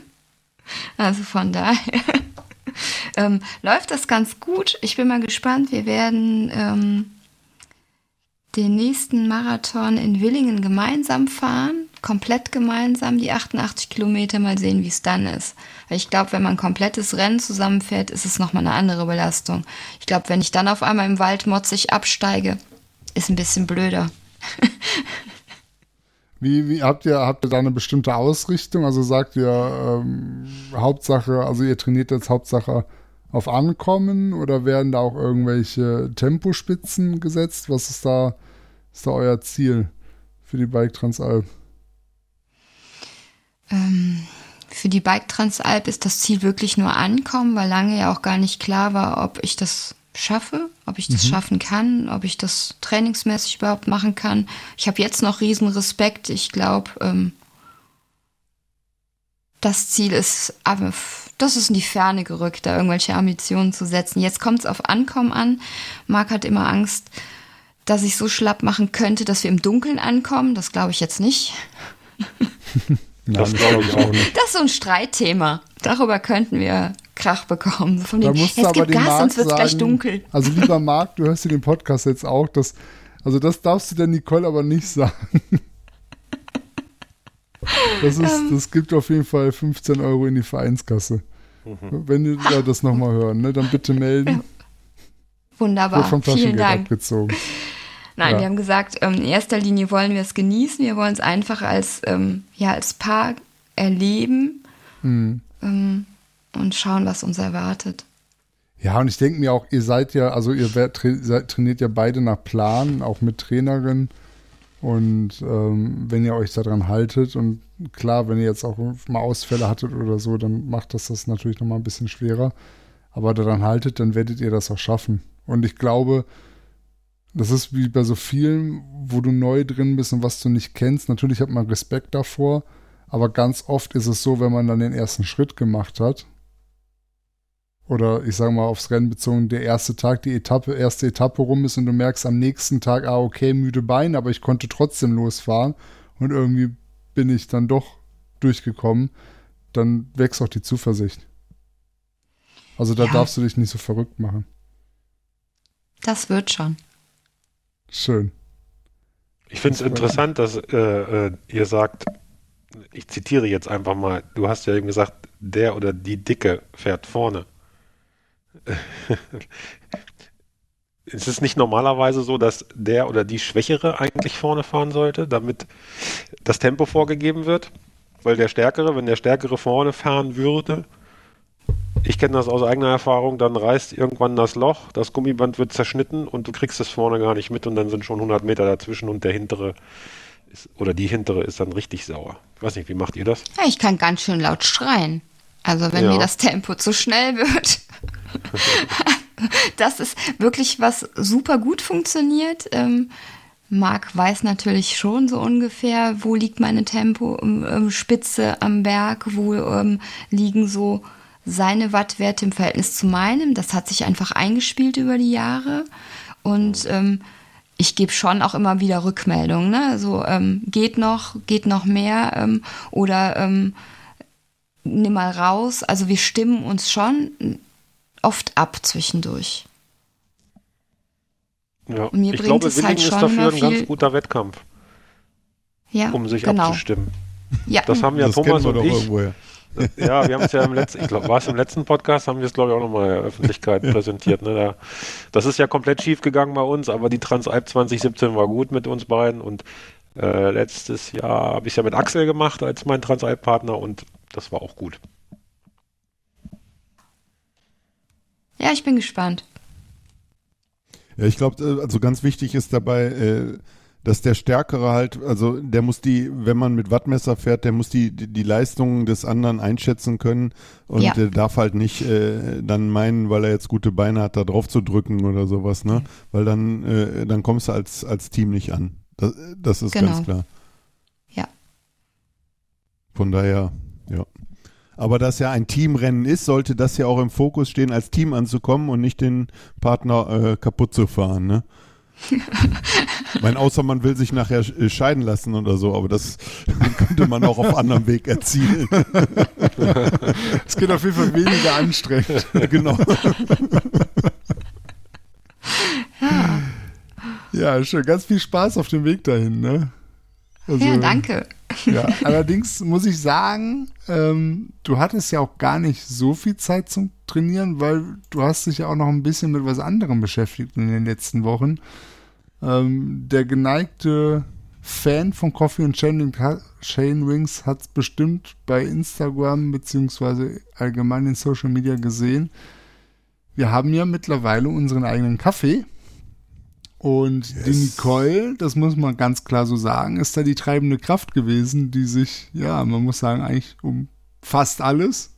Also von daher (laughs) ähm, läuft das ganz gut. Ich bin mal gespannt. Wir werden ähm, den nächsten Marathon in Willingen gemeinsam fahren. Komplett gemeinsam, die 88 Kilometer. Mal sehen, wie es dann ist. Weil ich glaube, wenn man ein komplettes Rennen zusammenfährt, ist es nochmal eine andere Belastung. Ich glaube, wenn ich dann auf einmal im Wald motzig absteige, ist ein bisschen blöder. (laughs) Wie, wie habt ihr, habt ihr da eine bestimmte Ausrichtung? Also sagt ihr ähm, Hauptsache, also ihr trainiert jetzt Hauptsache auf Ankommen oder werden da auch irgendwelche Tempospitzen gesetzt? Was ist da, ist da euer Ziel für die Bike Transalp? Ähm, für die Bike Transalp ist das Ziel wirklich nur ankommen, weil lange ja auch gar nicht klar war, ob ich das schaffe, ob ich das schaffen kann, ob ich das trainingsmäßig überhaupt machen kann. Ich habe jetzt noch riesen Respekt. Ich glaube, ähm, das Ziel ist, aber das ist in die Ferne gerückt, da irgendwelche Ambitionen zu setzen. Jetzt kommt es auf Ankommen an. Marc hat immer Angst, dass ich so schlapp machen könnte, dass wir im Dunkeln ankommen. Das glaube ich jetzt nicht. (laughs) Nein, Das glaube ich auch nicht. Das ist so ein Streitthema. Darüber könnten wir Krach bekommen. Von Da dem, musst es gibt Gas, Marc sonst wird es gleich dunkel. Also (laughs) lieber Marc, du hörst dir den Podcast jetzt auch, das, also das darfst du der Nicole aber nicht sagen. Das, ist, Ähm. das gibt auf jeden Fall 15 Euro in die Vereinskasse. Wenn die da das nochmal hören, ne, dann bitte melden. Wird Wunderbar. vom Vielen Dank. abgezogen. Nein, Ja. wir haben gesagt, ähm, in erster Linie wollen wir es genießen. Wir wollen es einfach als, ähm, ja, als Paar erleben Hm. ähm, und schauen, was uns erwartet. Ja, und ich denke mir auch, ihr seid ja, also ihr werdet, tra trainiert ja beide nach Plan, auch mit Trainerin. Und ähm, wenn ihr euch daran haltet und klar, wenn ihr jetzt auch mal Ausfälle hattet oder so, dann macht das das natürlich nochmal ein bisschen schwerer. Aber daran haltet, dann werdet ihr das auch schaffen. Und ich glaube, das ist wie bei so vielen, wo du neu drin bist und was du nicht kennst. Natürlich hat man Respekt davor, aber ganz oft ist es so, wenn man dann den ersten Schritt gemacht hat, oder ich sage mal aufs Rennen bezogen, der erste Tag, die Etappe, erste Etappe rum ist und du merkst am nächsten Tag, ah, okay, müde Beine, aber ich konnte trotzdem losfahren und irgendwie bin ich dann doch durchgekommen, dann wächst auch die Zuversicht. Also da Ja. darfst du dich nicht so verrückt machen. Das wird schon. Schön. Ich finde es interessant, dass äh, äh, ihr sagt, ich zitiere jetzt einfach mal, du hast ja eben gesagt, der oder die Dicke fährt vorne. (laughs) Ist es nicht normalerweise so, dass der oder die Schwächere eigentlich vorne fahren sollte, damit das Tempo vorgegeben wird? Weil der Stärkere, wenn der Stärkere vorne fahren würde, ich kenne das aus eigener Erfahrung, dann reißt irgendwann das Loch, das Gummiband wird zerschnitten und du kriegst es vorne gar nicht mit und dann sind schon 100 Meter dazwischen und der hintere ist, oder die hintere ist dann richtig sauer. Ich weiß nicht, wie macht ihr das? Ja, ich kann ganz schön laut schreien. Also wenn Ja. mir das Tempo zu schnell wird. (laughs) das ist wirklich was super gut funktioniert. Ähm, Marc weiß natürlich schon so ungefähr, wo liegt meine Tempospitze am Berg, wo ähm, liegen so seine Wattwerte im Verhältnis zu meinem. Das hat sich einfach eingespielt über die Jahre. Und ähm, ich gebe schon auch immer wieder Rückmeldungen. Ne? So, ähm, geht noch, geht noch mehr ähm, oder ähm, nimm mal raus. Also wir stimmen uns schon oft ab zwischendurch. Ja. Und mir ich bringt glaube, es halt ist schon dafür immer ein ganz guter Wettkampf, Ja, um sich genau. abzustimmen. Ja, Das haben ja das Thomas und ich. irgendwoher. Ja, wir haben es ja im letzten, ich glaube, war es im letzten Podcast, haben wir es, glaube ich, auch nochmal der Öffentlichkeit präsentiert. Ne? Da, das ist ja komplett schief gegangen bei uns, aber die Transalp 2017 war gut mit uns beiden und äh, letztes Jahr habe ich es ja mit Axel gemacht als mein Transalp-Partner und das war auch gut. ja, ich bin gespannt. Ja, ich glaube, also ganz wichtig ist dabei, äh, dass der Stärkere halt, also der muss die, wenn man mit Wattmesser fährt, der muss die, die, die Leistungen des anderen einschätzen können und Ja. der darf halt nicht äh, dann meinen, weil er jetzt gute Beine hat, da drauf zu drücken oder sowas, ne? Weil dann, äh, dann kommst du als, als Team nicht an. Das, das ist Genau. ganz klar. Ja. Von daher, ja. Aber dass ja ein Teamrennen ist, sollte das ja auch im Fokus stehen, als Team anzukommen und nicht den Partner äh, kaputt zu fahren, ne? (laughs) ich meine, außer man will sich nachher sch- scheiden lassen oder so, aber das (laughs) könnte man auch auf anderem Weg erzielen. Es geht auf jeden Fall weniger anstrengend. (laughs) genau. Ja, schön. Ganz viel Spaß auf dem Weg dahin, ne? Also, Ja, danke. Ja, allerdings muss ich sagen, ähm, du hattest ja auch gar nicht so viel Zeit zum Trainieren, weil du hast dich ja auch noch ein bisschen mit was anderem beschäftigt in den letzten Wochen. Ähm, der geneigte Fan von Coffee und Chain, Chain Wings hat es bestimmt bei Instagram beziehungsweise allgemein in Social Media gesehen. Wir haben ja mittlerweile unseren eigenen Kaffee. Und die Nicole, das muss man ganz klar so sagen, ist da die treibende Kraft gewesen, die sich, ja, man muss sagen, eigentlich um fast alles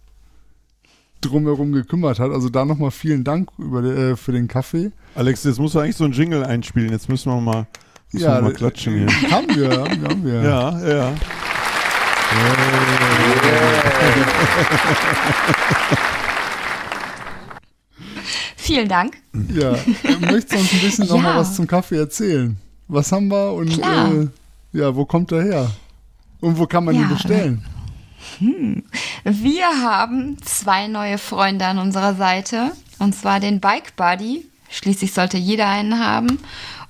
drumherum gekümmert hat. Also da nochmal vielen Dank über, äh, für den Kaffee. Alex, jetzt musst du eigentlich so einen Jingle einspielen. Jetzt müssen wir mal, müssen wir mal klatschen hier. (laughs) Haben wir, haben wir. Ja, ja. Yeah. Vielen Dank. Ja, äh, möchtest du uns ein bisschen (laughs) noch mal Ja. was zum Kaffee erzählen? Was haben wir und äh, ja, wo kommt er her? Und wo kann man ihn Ja, bestellen? Wir haben zwei neue Freunde an unserer Seite. Und zwar den Bike Buddy. Schließlich sollte jeder einen haben.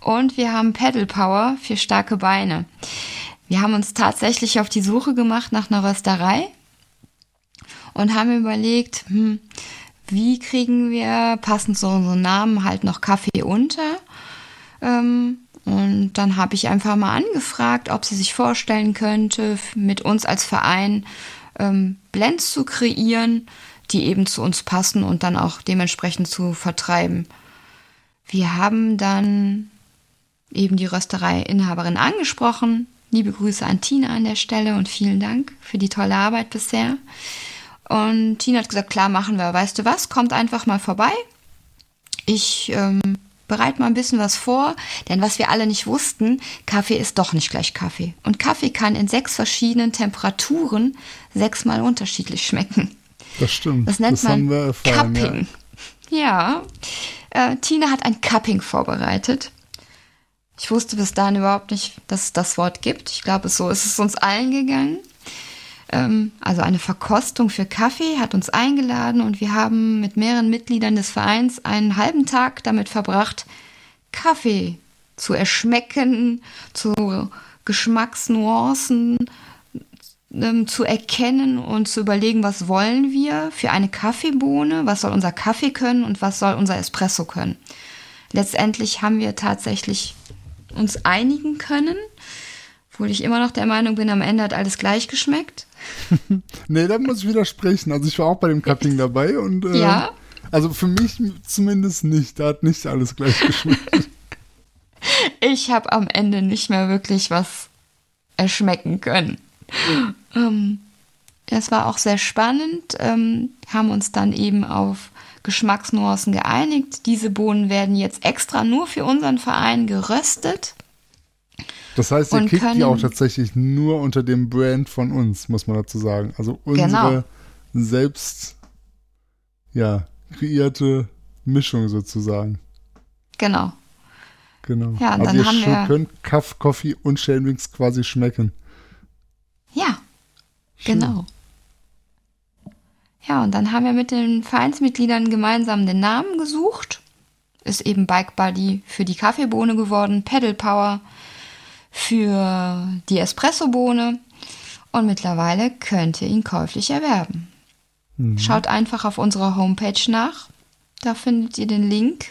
Und wir haben Pedal Power für starke Beine. Wir haben uns tatsächlich auf die Suche gemacht nach einer Rösterei und haben überlegt, hm, wie kriegen wir passend zu unserem Namen halt noch Kaffee unter. Ähm, und dann habe ich einfach mal angefragt, ob sie sich vorstellen könnte, mit uns als Verein ähm, Blends zu kreieren, die eben zu uns passen und dann auch dementsprechend zu vertreiben. Wir haben dann eben die Rösterei-Inhaberin angesprochen. Liebe Grüße an Tina an der Stelle und vielen Dank für die tolle Arbeit bisher. Und Tina hat gesagt, klar machen wir. Weißt du was? Kommt einfach mal vorbei. Ich ähm, bereite mal ein bisschen was vor, denn was wir alle nicht wussten, Kaffee ist doch nicht gleich Kaffee. Und Kaffee kann in sechs verschiedenen Temperaturen sechsmal unterschiedlich schmecken. Das stimmt. Das nennt haben man erfahren. Cupping. Ja. Äh, Tina hat ein Cupping vorbereitet. Ich wusste bis dahin überhaupt nicht, dass es das Wort gibt. Ich glaube, so ist es uns allen gegangen. Ähm, also eine Verkostung für Kaffee hat uns eingeladen und wir haben mit mehreren Mitgliedern des Vereins einen halben Tag damit verbracht, Kaffee zu erschmecken, zu Geschmacksnuancen ähm, zu erkennen und zu überlegen, was wollen wir für eine Kaffeebohne, was soll unser Kaffee können und was soll unser Espresso können. Letztendlich haben wir tatsächlich uns einigen können, obwohl ich immer noch der Meinung bin, am Ende hat alles gleich geschmeckt. (laughs) Nee, da muss ich widersprechen. Also ich war auch bei dem Cupping dabei und äh, Ja. also für mich zumindest nicht. Da hat nicht alles gleich geschmeckt. (laughs) Ich habe am Ende nicht mehr wirklich was erschmecken können. Ähm, es war auch sehr spannend, ähm, haben uns dann eben auf Geschmacksnuancen geeinigt. Diese Bohnen werden jetzt extra nur für unseren Verein geröstet. Das heißt, ihr kriegt die können- auch tatsächlich nur unter dem Brand von uns, muss man dazu sagen. Also unsere Genau. selbst ja, kreierte Mischung sozusagen. Genau. Genau. Ja, und also dann ihr haben wir- könnt Kaff, Coffee und Shelwings quasi schmecken. Ja, genau. Ja, und dann haben wir mit den Vereinsmitgliedern gemeinsam den Namen gesucht. Ist eben Bike Buddy für die Kaffeebohne geworden, Pedal Power für die Espressobohne. Und mittlerweile könnt ihr ihn käuflich erwerben. Mhm. Schaut einfach auf unserer Homepage nach. Da findet ihr den Link.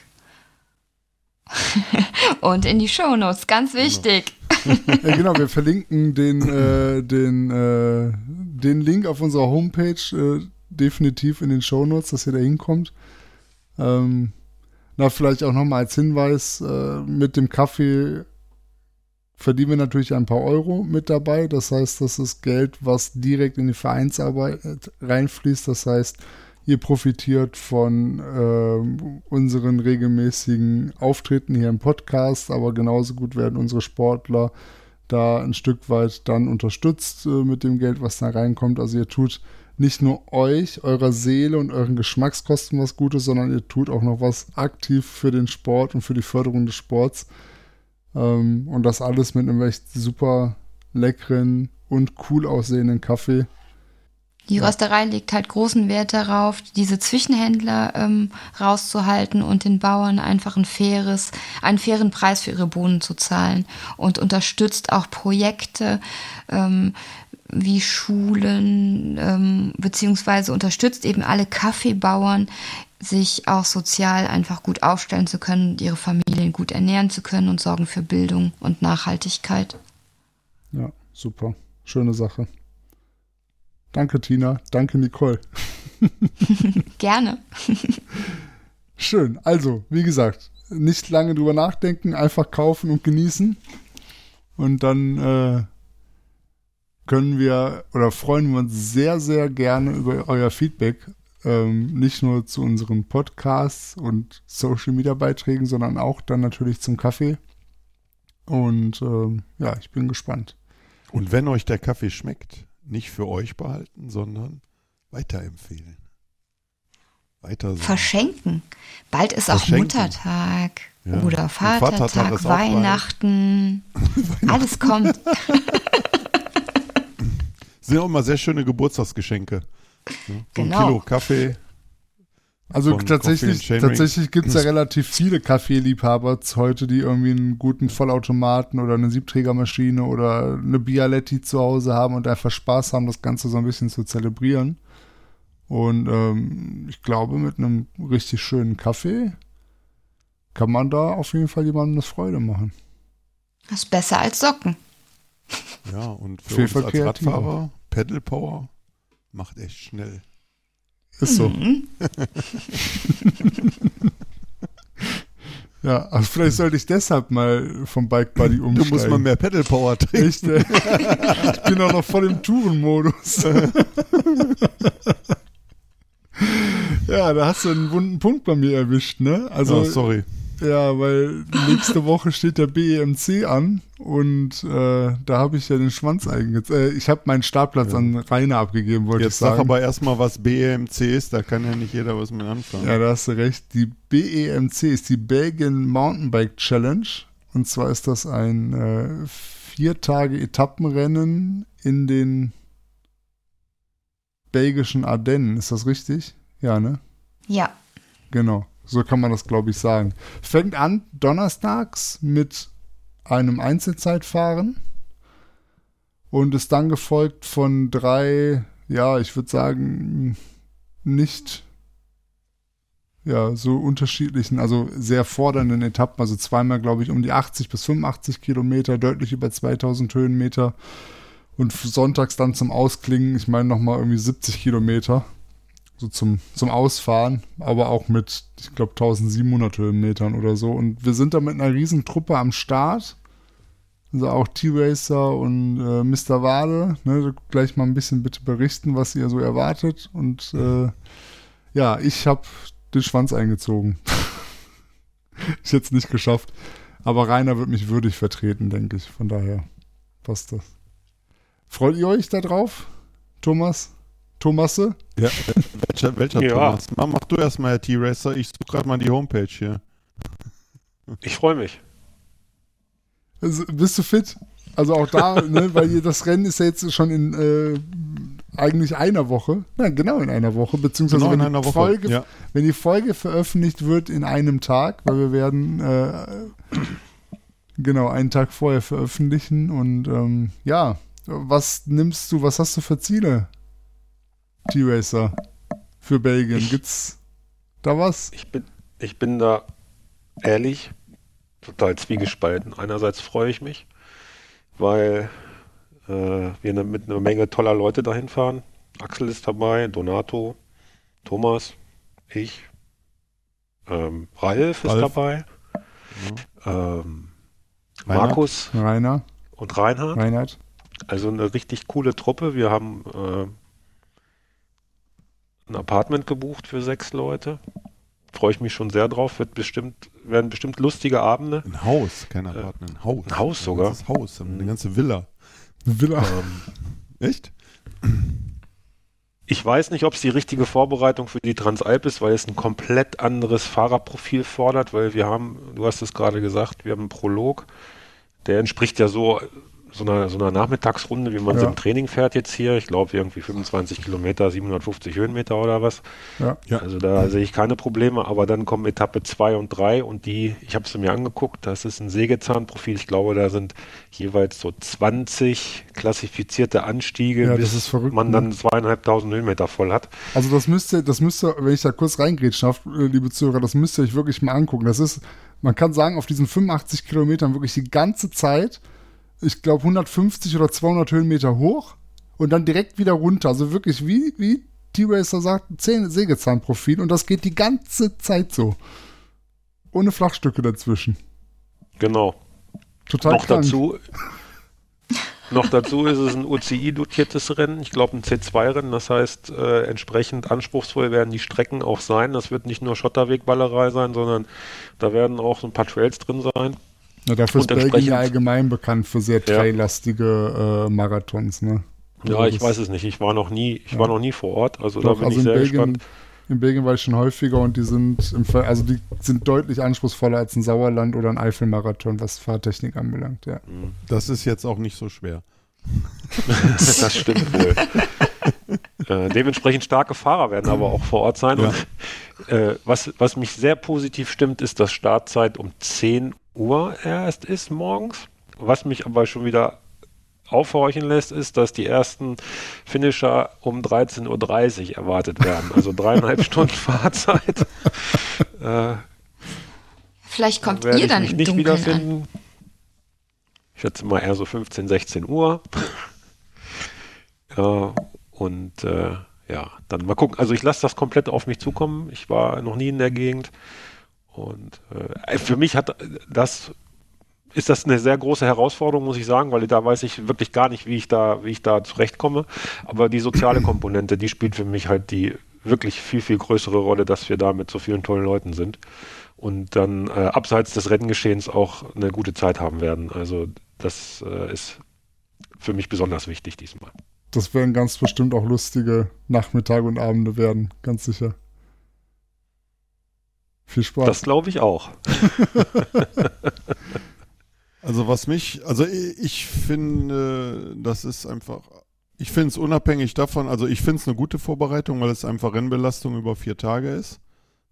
(laughs) und in die Shownotes, ganz wichtig. Ja, genau, wir (laughs) verlinken den, äh, den, äh, den Link auf unserer Homepage äh, definitiv in den Shownotes, dass ihr da hinkommt. Ähm, na, vielleicht auch nochmal als Hinweis, äh, mit dem Kaffee verdienen wir natürlich ein paar Euro mit dabei. Das heißt, das ist Geld, was direkt in die Vereinsarbeit reinfließt. Das heißt, ihr profitiert von ähm, unseren regelmäßigen Auftritten hier im Podcast, aber genauso gut werden unsere Sportler da ein Stück weit dann unterstützt äh, mit dem Geld, was da reinkommt. Also ihr tut nicht nur euch, eurer Seele und euren Geschmackskosten was Gutes, sondern ihr tut auch noch was aktiv für den Sport und für die Förderung des Sports. Ähm, und das alles mit einem echt super leckeren und cool aussehenden Kaffee. Die Rösterei legt halt großen Wert darauf, diese Zwischenhändler ähm, rauszuhalten und den Bauern einfach ein faires, einen fairen Preis für ihre Bohnen zu zahlen und unterstützt auch Projekte ähm, wie Schulen ähm, beziehungsweise unterstützt eben alle Kaffeebauern, sich auch sozial einfach gut aufstellen zu können und ihre Familien gut ernähren zu können und sorgen für Bildung und Nachhaltigkeit. Ja, super. Schöne Sache. Danke, Tina. Danke, Nicole. (laughs) Gerne. (laughs) Schön. Also, wie gesagt, nicht lange drüber nachdenken, einfach kaufen und genießen. Und dann äh, können wir oder freuen wir uns sehr, sehr gerne über euer Feedback. Ähm, nicht nur zu unseren Podcasts und Social Media Beiträgen, sondern auch dann natürlich zum Kaffee. Und ähm, ja, ich bin gespannt. Und wenn euch der Kaffee schmeckt, nicht für euch behalten, sondern weiterempfehlen. Weiter sagen. Verschenken. Bald ist auch Verschenken. Muttertag Ja. oder Vatertag Vatertag, ist auch bald. Weihnachten. (laughs) Alles kommt. Sind auch immer sehr schöne Geburtstagsgeschenke. Ne? So ein Genau. Kilo Kaffee. Also Von tatsächlich, tatsächlich gibt es ja relativ viele Kaffeeliebhaber heute, die irgendwie einen guten Vollautomaten oder eine Siebträgermaschine oder eine Bialetti zu Hause haben und einfach Spaß haben, das Ganze so ein bisschen zu zelebrieren. Und ähm, ich glaube, mit einem richtig schönen Kaffee kann man da auf jeden Fall jemandem das Freude machen. Das ist besser als Socken. Ja, und für Viel uns als. Radfahrer, Pedal Power macht echt schnell. Ist so. Mhm. (laughs) Ja, also vielleicht sollte ich deshalb mal vom Bike Buddy Du umsteigen. musst mal mehr Pedal Power trinken. Echt, ey. ich bin auch noch voll im Tourenmodus. (laughs) ja, da hast du einen wunden Punkt bei mir erwischt, ne? Also, oh, sorry. Ja, weil nächste (laughs) Woche steht der BEMC an und äh, da habe ich ja den Schwanz eingezogen. Äh, ich habe meinen Startplatz Ja. an Rainer abgegeben, wollte ich Jetzt sag sagen. aber erstmal, was BEMC ist, da kann ja nicht jeder was mit anfangen. Ja, da hast du recht. Die BEMC ist die Belgian Mountainbike Challenge. Und zwar ist das ein äh, vier Tage Etappenrennen in den belgischen Ardennen. Ist das richtig? Ja, ne? Ja. Genau. So kann man das, glaube ich, sagen. Fängt an donnerstags mit einem Einzelzeitfahren und ist dann gefolgt von drei, ja, ich würde sagen, nicht ja, so unterschiedlichen, also sehr fordernden Etappen, also zweimal, glaube ich, um die 80 bis 85 Kilometer, deutlich über 2000 Höhenmeter. Und sonntags dann zum Ausklingen, ich meine nochmal irgendwie 70 Kilometer, so zum, zum Ausfahren, aber auch mit, ich glaube, 1700 Höhenmetern oder so und wir sind da mit einer riesen Truppe am Start, also auch T-Racer und äh, Mr. Wade, ne, gleich mal ein bisschen bitte berichten, was ihr so erwartet und äh, ja, ich habe den Schwanz eingezogen. ich hätte es nicht geschafft. Aber Rainer wird mich würdig vertreten, denke ich. Von daher passt das. Freut ihr euch da drauf? Thomas? Thomasse? Ja, welcher, welcher Ja. Thomas? Mach, mach du erstmal, Herr T-Racer. Ich suche gerade mal die Homepage hier. Ich freue mich. Also, bist du fit? Also auch da, (laughs) ne, weil das Rennen ist ja jetzt schon in äh, eigentlich einer Woche. Nein, genau in einer Woche, beziehungsweise Genau in wenn, einer die Woche. Folge, Ja. wenn die Folge veröffentlicht wird in einem Tag, weil wir werden äh, genau einen Tag vorher veröffentlichen und ähm, ja, was nimmst du, was hast du für Ziele, T-Racer, für Belgien? Ich- Gibt's da was? Ich bin, ich bin da ehrlich total zwiegespalten. Einerseits freue ich mich, weil äh, wir ne, mit einer Menge toller Leute dahin fahren. Axel ist dabei, Donato, Thomas, ich, ähm, Ralf ist Ralf. dabei, ähm, Reinhard? Markus Rainer, und Reinhard. Reinhard? Also eine richtig coole Truppe. Wir haben äh, ein Apartment gebucht für sechs Leute. Freue ich mich schon sehr drauf. Wird bestimmt, werden bestimmt lustige Abende. Ein Haus, kein Apartment, ein Haus. ein Haus sogar? Ein ganzes Haus, eine ganze Villa. Villa. Ähm, (laughs) echt? Ich weiß nicht, ob es die richtige Vorbereitung für die Transalp ist, weil es ein komplett anderes Fahrerprofil fordert, weil wir haben, du hast es gerade gesagt, wir haben einen Prolog, der entspricht ja so so einer, so einer Nachmittagsrunde, wie man Ja. so im Training fährt jetzt hier. Ich glaube irgendwie 25 Kilometer, 750 Höhenmeter oder was. Ja. Ja. Also da sehe ich keine Probleme, aber dann kommen Etappe 2 und 3 und die, ich habe es mir angeguckt, das ist ein Sägezahnprofil. Ich glaube, da sind jeweils so 20 klassifizierte Anstiege, Ja, das bis ist verrückt, man ne? dann zweieinhalbtausend Höhenmeter voll hat. Also das müsste, das müsste, wenn ich da kurz reingrätschen darf, äh, liebe Zuhörer, das müsst ihr euch wirklich mal angucken. Das ist, man kann sagen, auf diesen 85 Kilometern wirklich die ganze Zeit, ich glaube 150 oder 200 Höhenmeter hoch und dann direkt wieder runter. Also wirklich wie, wie T-Racer sagt, Zähne- Sägezahnprofil und das geht die ganze Zeit so. Ohne Flachstücke dazwischen. Genau. Total noch krank. dazu, noch dazu ist es ein UCI-dotiertes Rennen, ich glaube ein C2-Rennen, das heißt, äh, entsprechend anspruchsvoll werden die Strecken auch sein. Das wird nicht nur Schotterwegballerei sein, sondern da werden auch so ein paar Trails drin sein. Ja, dafür ist Belgien ja allgemein bekannt für sehr traillastige äh, Marathons, ne? Ja, ich weiß es nicht. Ich war noch nie, ich Ja. war noch nie vor Ort. Also Doch, da bin also ich in sehr Belgien, gespannt. in Belgien war ich schon häufiger und die sind im Ver also die sind deutlich anspruchsvoller als ein Sauerland oder ein Eifelmarathon, was Fahrtechnik anbelangt, ja. Das ist jetzt auch nicht so schwer. (laughs) das stimmt wohl. (laughs) äh, dementsprechend starke Fahrer werden aber auch vor Ort sein. Ja. Und, äh, was, was mich sehr positiv stimmt, ist, dass Startzeit um 10 Uhr erst ist morgens. Was mich aber schon wieder aufhorchen lässt, ist, dass die ersten Finisher um 13.30 Uhr erwartet werden. Also dreieinhalb (laughs) Stunden Fahrzeit. Äh, Vielleicht kommt ihr ich dann mich im nicht Dunkeln an. wiederfinden. Ich schätze mal eher so 15, 16 Uhr. ja, und äh, ja, dann mal gucken. Also ich lasse das komplett auf mich zukommen. Ich war noch nie in der Gegend. Und äh, für mich hat das ist das eine sehr große Herausforderung, muss ich sagen, weil da weiß ich wirklich gar nicht, wie ich da, wie ich da zurechtkomme. Aber die soziale Komponente, die spielt für mich halt die wirklich viel, viel größere Rolle, dass wir da mit so vielen tollen Leuten sind und dann äh, abseits des Renngeschehens auch eine gute Zeit haben werden. Also das äh, ist für mich besonders wichtig diesmal. Das werden ganz bestimmt auch lustige Nachmittage und Abende werden, ganz sicher. Viel Spaß. Das glaube ich auch. (laughs) Also was mich, also ich, finde, das ist einfach, ich finde es unabhängig davon, also ich finde es eine gute Vorbereitung, weil es einfach Rennbelastung über vier Tage ist.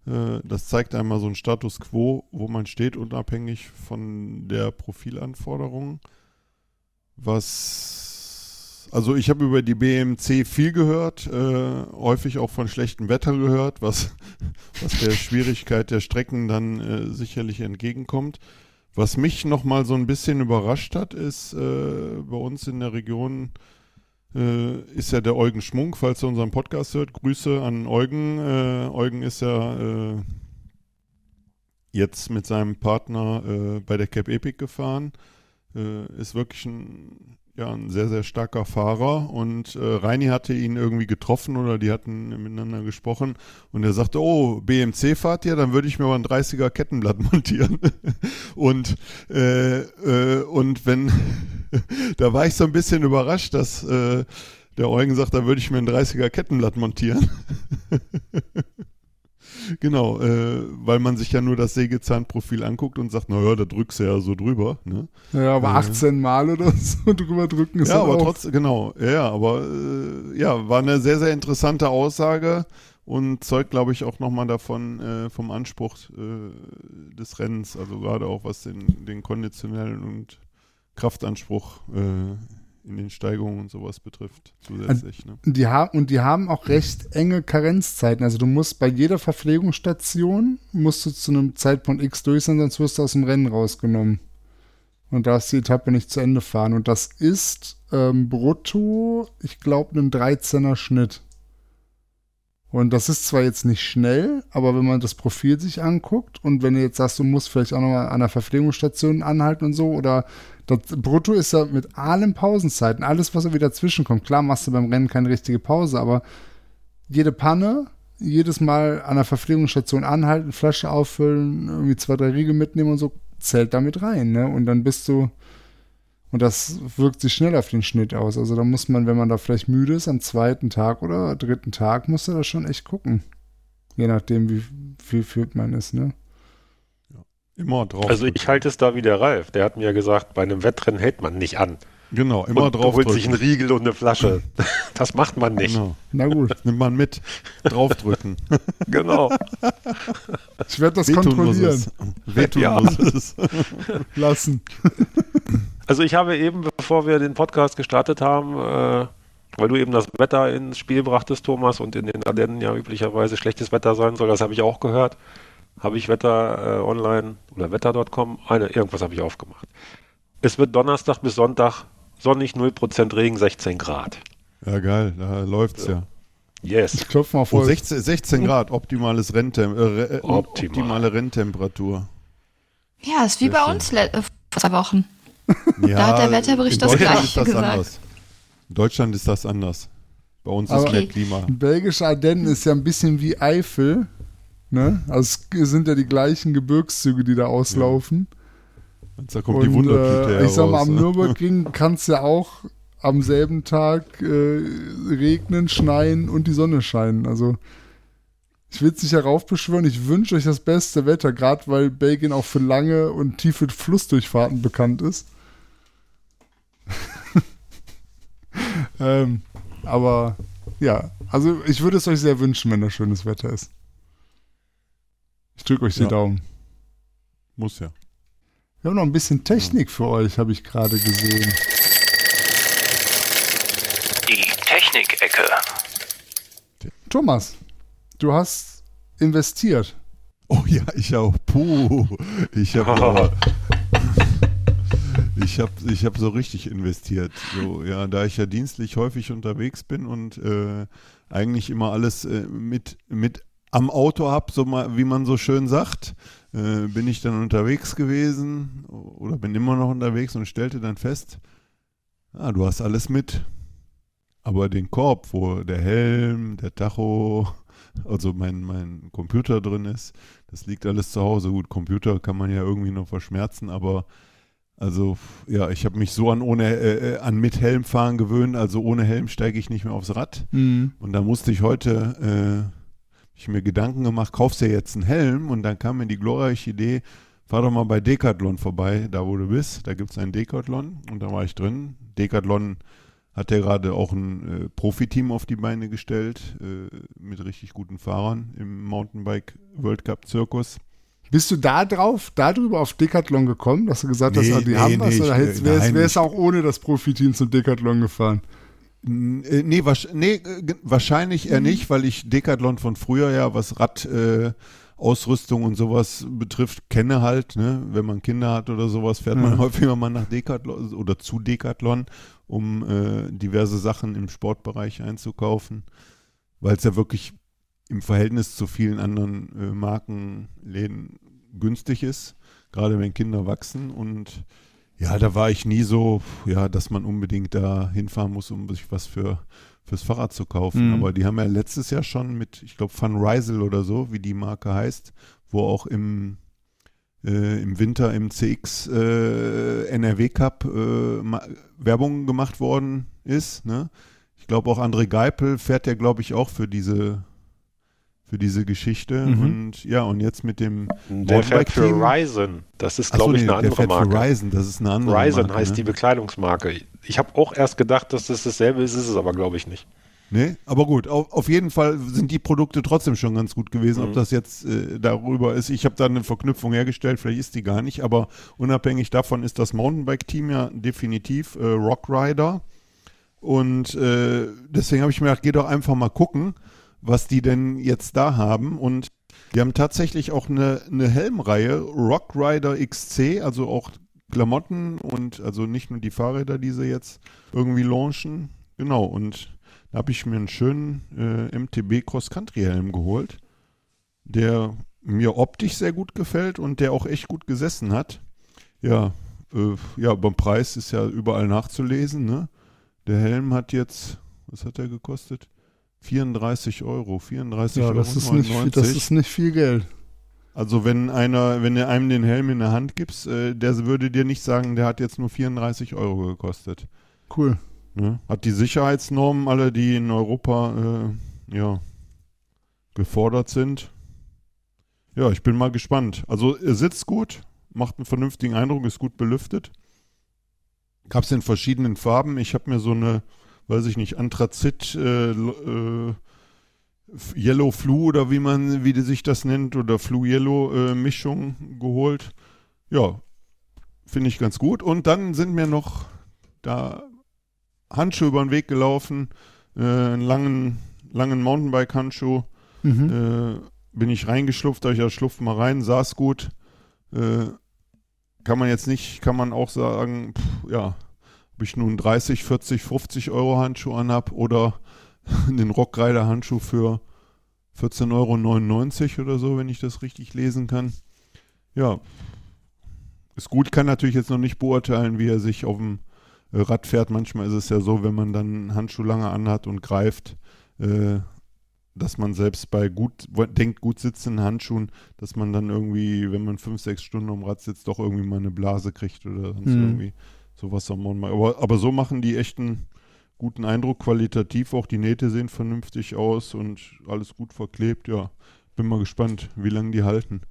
Äh, Das zeigt einmal so einen Status quo, wo man steht, unabhängig von der Profilanforderung. Was, also ich habe über die BMC viel gehört, äh, häufig auch von schlechtem Wetter gehört, was, (laughs) was der Schwierigkeit der Strecken dann äh, sicherlich entgegenkommt. Was mich nochmal so ein bisschen überrascht hat, ist äh, bei uns in der Region äh, ist ja der Eugen Schmunk, falls er unseren Podcast hört. Grüße an Eugen. Äh, Eugen ist ja äh, jetzt mit seinem Partner bei der Cap Epic gefahren. Ist wirklich ein, ja, ein sehr, sehr starker Fahrer und äh, Reini hatte ihn irgendwie getroffen oder die hatten miteinander gesprochen und er sagte, oh, BMC fahrt ihr, dann würde ich mir mal ein 30er Kettenblatt (laughs) montieren. und, äh, äh, und wenn, (laughs) da war ich so ein bisschen überrascht, dass äh, der Eugen sagt, da würde ich mir ein 30er Kettenblatt montieren. (laughs) genau, äh, weil man sich ja nur das Sägezahnprofil anguckt und sagt, naja, da drückst du ja so drüber. Ne? ja, aber Äh. 18 Mal oder (laughs) so drüber drücken ist Ja, aber auch. trotzdem, genau, ja, ja, aber äh, ja, war eine sehr, sehr interessante Aussage und zeugt, glaube ich, auch nochmal davon, äh, vom Anspruch äh, des Rennens, also gerade auch was den, den konditionellen und Kraftanspruch äh, in den Steigungen und sowas betrifft, zusätzlich. Ne? Die haben, und die haben auch recht enge Karenzzeiten. Also du musst bei jeder Verpflegungsstation musst du zu einem Zeitpunkt X durch sein, sonst wirst du aus dem Rennen rausgenommen. Und darfst die Etappe nicht zu Ende fahren. Und das ist ähm, brutto, ich glaube, ein 13er Schnitt. Und das ist zwar jetzt nicht schnell, aber wenn man das Profil sich anguckt und wenn du jetzt sagst, du musst vielleicht auch nochmal an der Verpflegungsstation anhalten und so, oder das Brutto ist ja mit allen Pausenzeiten, alles, was irgendwie dazwischen kommt. Klar machst du beim Rennen keine richtige Pause, aber jede Panne, jedes Mal an der Verpflegungsstation anhalten, Flasche auffüllen, irgendwie zwei, drei Riegel mitnehmen und so, zählt damit rein, ne? Und dann bist du, und das wirkt sich schnell auf den Schnitt aus. Also da muss man, wenn man da vielleicht müde ist, am zweiten Tag oder dritten Tag, muss er da schon echt gucken. Je nachdem, wie viel führt man ist, ne? Immer drauf. Also ich halte es da wie der Ralf. Der hat mir gesagt, bei einem Wettrennen hält man nicht an. genau, immer und drauf holt sich einen. Riegel und eine Flasche. (laughs) Das macht man nicht. Genau. Na gut, Das nimmt man mit, draufdrücken. (laughs) Genau. ich werde das Wehtun muss kontrollieren es. Wehtun Ja. muss es. (laughs) lassen. Also ich habe eben, bevor wir den Podcast gestartet haben, äh, weil du eben das Wetter ins Spiel brachtest, Thomas, und in den Ardennen ja üblicherweise schlechtes Wetter sein soll, das habe ich auch gehört, habe ich Wetter äh, online oder wetter.com, eine, irgendwas habe ich aufgemacht. Es wird Donnerstag bis Sonntag sonnig 0% Regen, 16 Grad. Ja, geil, da läuft's ja. Yes. Ich klopfe mal Oh, vor. 16, 16 Grad, optimales Renntem, äh, Re- äh, Optimal. optimale Renntemperatur. Ja, ist wie Sehr bei schön. uns äh, vor zwei Wochen. (laughs) Ja, Da hat der Wetterbericht das Deutschland Gleiche ist das gesagt. anders. In Deutschland ist das anders. Bei uns Aber- ist mehr Okay. Klima. Belgische Ardennen ist ja ein bisschen wie Eifel. Ne? Also es sind ja die gleichen Gebirgszüge, die da auslaufen. Da kommt die Und Wundertüte äh, ich sag mal, am? Nürburgring kann es ja auch, am selben Tag äh, regnen, schneien und die Sonne scheinen. Also ich will es nicht heraufbeschwören, ich wünsche euch das beste Wetter, gerade weil Belgien auch für lange und tiefe Flussdurchfahrten bekannt ist. (laughs) ähm, aber ja, also ich würde es euch sehr wünschen, wenn da schönes Wetter ist. Ich drücke euch die Ja. Daumen. Muss ja. Wir haben noch ein bisschen Technik für euch, habe ich gerade gesehen. Die Technik-Ecke. Thomas, du hast investiert. Oh ja, ich auch. Puh. Ich habe (laughs) ich habe ich hab so richtig investiert. So, ja, da ich ja dienstlich häufig unterwegs bin und äh, eigentlich immer alles äh, mit, mit am Auto habe, so mal, wie man so schön sagt, äh, bin ich dann unterwegs gewesen oder bin immer noch unterwegs und stellte dann fest, ah, du hast alles mit. Aber den Korb, wo der Helm, der Tacho, also mein, mein Computer drin ist, das liegt alles zu Hause. Gut, Computer kann man ja irgendwie noch verschmerzen, aber also ja, ich habe mich so an ohne äh, äh, an mit Helm fahren gewöhnt, also ohne Helm steige ich nicht mehr aufs Rad. Und da musste ich heute, äh, ich mir Gedanken gemacht, kaufst du jetzt einen Helm? Und dann kam mir die glorreiche Idee, fahr doch mal bei Decathlon vorbei, da wo du bist. Da gibt es einen Decathlon und da war ich drin. Decathlon hat ja gerade auch ein äh, Profiteam auf die Beine gestellt, äh, mit richtig guten Fahrern im Mountainbike World Cup Zirkus. Bist du da drauf, darüber auf Decathlon gekommen, dass du gesagt hast, Nee, ah, die nee, haben was? nee, Oder ich- hättest- wär's, nein, wär's ich- auch ohne das Profiteam zum Decathlon gefahren? Äh, Nee, wasch- nee äh, wahrscheinlich eher nicht, weil ich Decathlon von früher ja, was Rad, äh, Ausrüstung und sowas betrifft, kenne halt. Ne? Wenn man Kinder hat oder sowas, fährt man Ja. (laughs) häufiger mal nach Decathlon oder zu Decathlon, um äh, diverse Sachen im Sportbereich einzukaufen, weil es ja wirklich im Verhältnis zu vielen anderen äh, Markenläden günstig ist, gerade wenn Kinder wachsen und ja, da war ich nie so, ja, dass man unbedingt da hinfahren muss, um sich was für fürs Fahrrad zu kaufen. Mhm. Aber die haben ja letztes Jahr schon mit, ich glaube, Van Rysel oder so, wie die Marke heißt, wo auch im, äh, im Winter im CX äh, NRW Cup äh, Werbung gemacht worden ist. Ne? Ich glaube auch André Geipel fährt ja, glaube ich, auch für diese für diese Geschichte. Mhm. Und ja, und jetzt mit dem Der fährt für. Ryzen. Das ist, Ach so, glaube ich, nee, eine der andere fährt Marke. für Ryzen, das ist eine andere Ryzen Marke, heißt ne? die Bekleidungsmarke. Ich habe auch erst gedacht, dass das dasselbe ist, ist es aber, glaube ich, nicht. Nee, aber gut, auf, auf jeden Fall sind die Produkte trotzdem schon ganz gut gewesen. Ob Mhm. das jetzt äh, darüber ist, ich habe da eine Verknüpfung hergestellt, vielleicht ist die gar nicht, aber unabhängig davon ist das Mountainbike-Team ja definitiv äh, Rock Rider. Und äh, deswegen habe ich mir gedacht, geh doch einfach mal gucken, was die denn jetzt da haben. Und die haben tatsächlich auch eine, eine Helmreihe, Rock Rider XC, also auch Klamotten und also nicht nur die Fahrräder, die sie jetzt irgendwie launchen. Genau, und da habe ich mir einen schönen äh, MTB Cross-Country-Helm geholt, der mir optisch sehr gut gefällt und der auch echt gut gesessen hat. Ja, äh, ja, beim Preis ist ja überall nachzulesen. Ne? Der Helm hat jetzt, was hat der gekostet? 34 Euro. 34 Ja, Euro. das ist, nicht, viel- das ist nicht viel Geld. Also wenn einer, wenn du einem den Helm in der Hand gibst, äh, der würde dir nicht sagen, der hat jetzt nur 34 Euro gekostet. Cool. Ne? Hat die Sicherheitsnormen alle, die in Europa äh, ja, gefordert sind. Ja, ich bin mal gespannt. Also er sitzt gut, macht einen vernünftigen Eindruck, ist gut belüftet. Gab es in verschiedenen Farben. Ich habe mir so eine, weiß ich nicht, Anthrazit, äh, äh, Yellow Flu oder wie man, wie sich das nennt, oder Flu Yellow äh, Mischung geholt. Ja, finde ich ganz gut. Und dann sind mir noch da Handschuhe über den Weg gelaufen, äh, einen langen, langen Mountainbike-Handschuh. Mhm. Äh, bin ich reingeschlupft, da ich ja schlupf mal rein, saß gut. Äh, kann man jetzt nicht, kann man auch sagen, pff, ja, ich nun 30, 40, 50 Euro Handschuh anhab oder (laughs) den Rockrider Handschuh für 14,99 Euro oder so, wenn ich das richtig lesen kann. Ja, ist gut, kann natürlich jetzt noch nicht beurteilen, wie er sich auf dem äh, Rad fährt. Manchmal ist es ja so, wenn man dann einen Handschuh lange anhat und greift, äh, dass man selbst bei gut, denkt gut sitzenden Handschuhen, dass man dann irgendwie, wenn man fünf, sechs Stunden am Rad sitzt, doch irgendwie mal eine Blase kriegt oder sonst Mhm. irgendwie sowas am Mountainbike. Aber, aber so machen die echt einen, guten Eindruck, qualitativ auch die Nähte sehen vernünftig aus und alles gut verklebt. Ja, bin mal gespannt, wie lange die halten.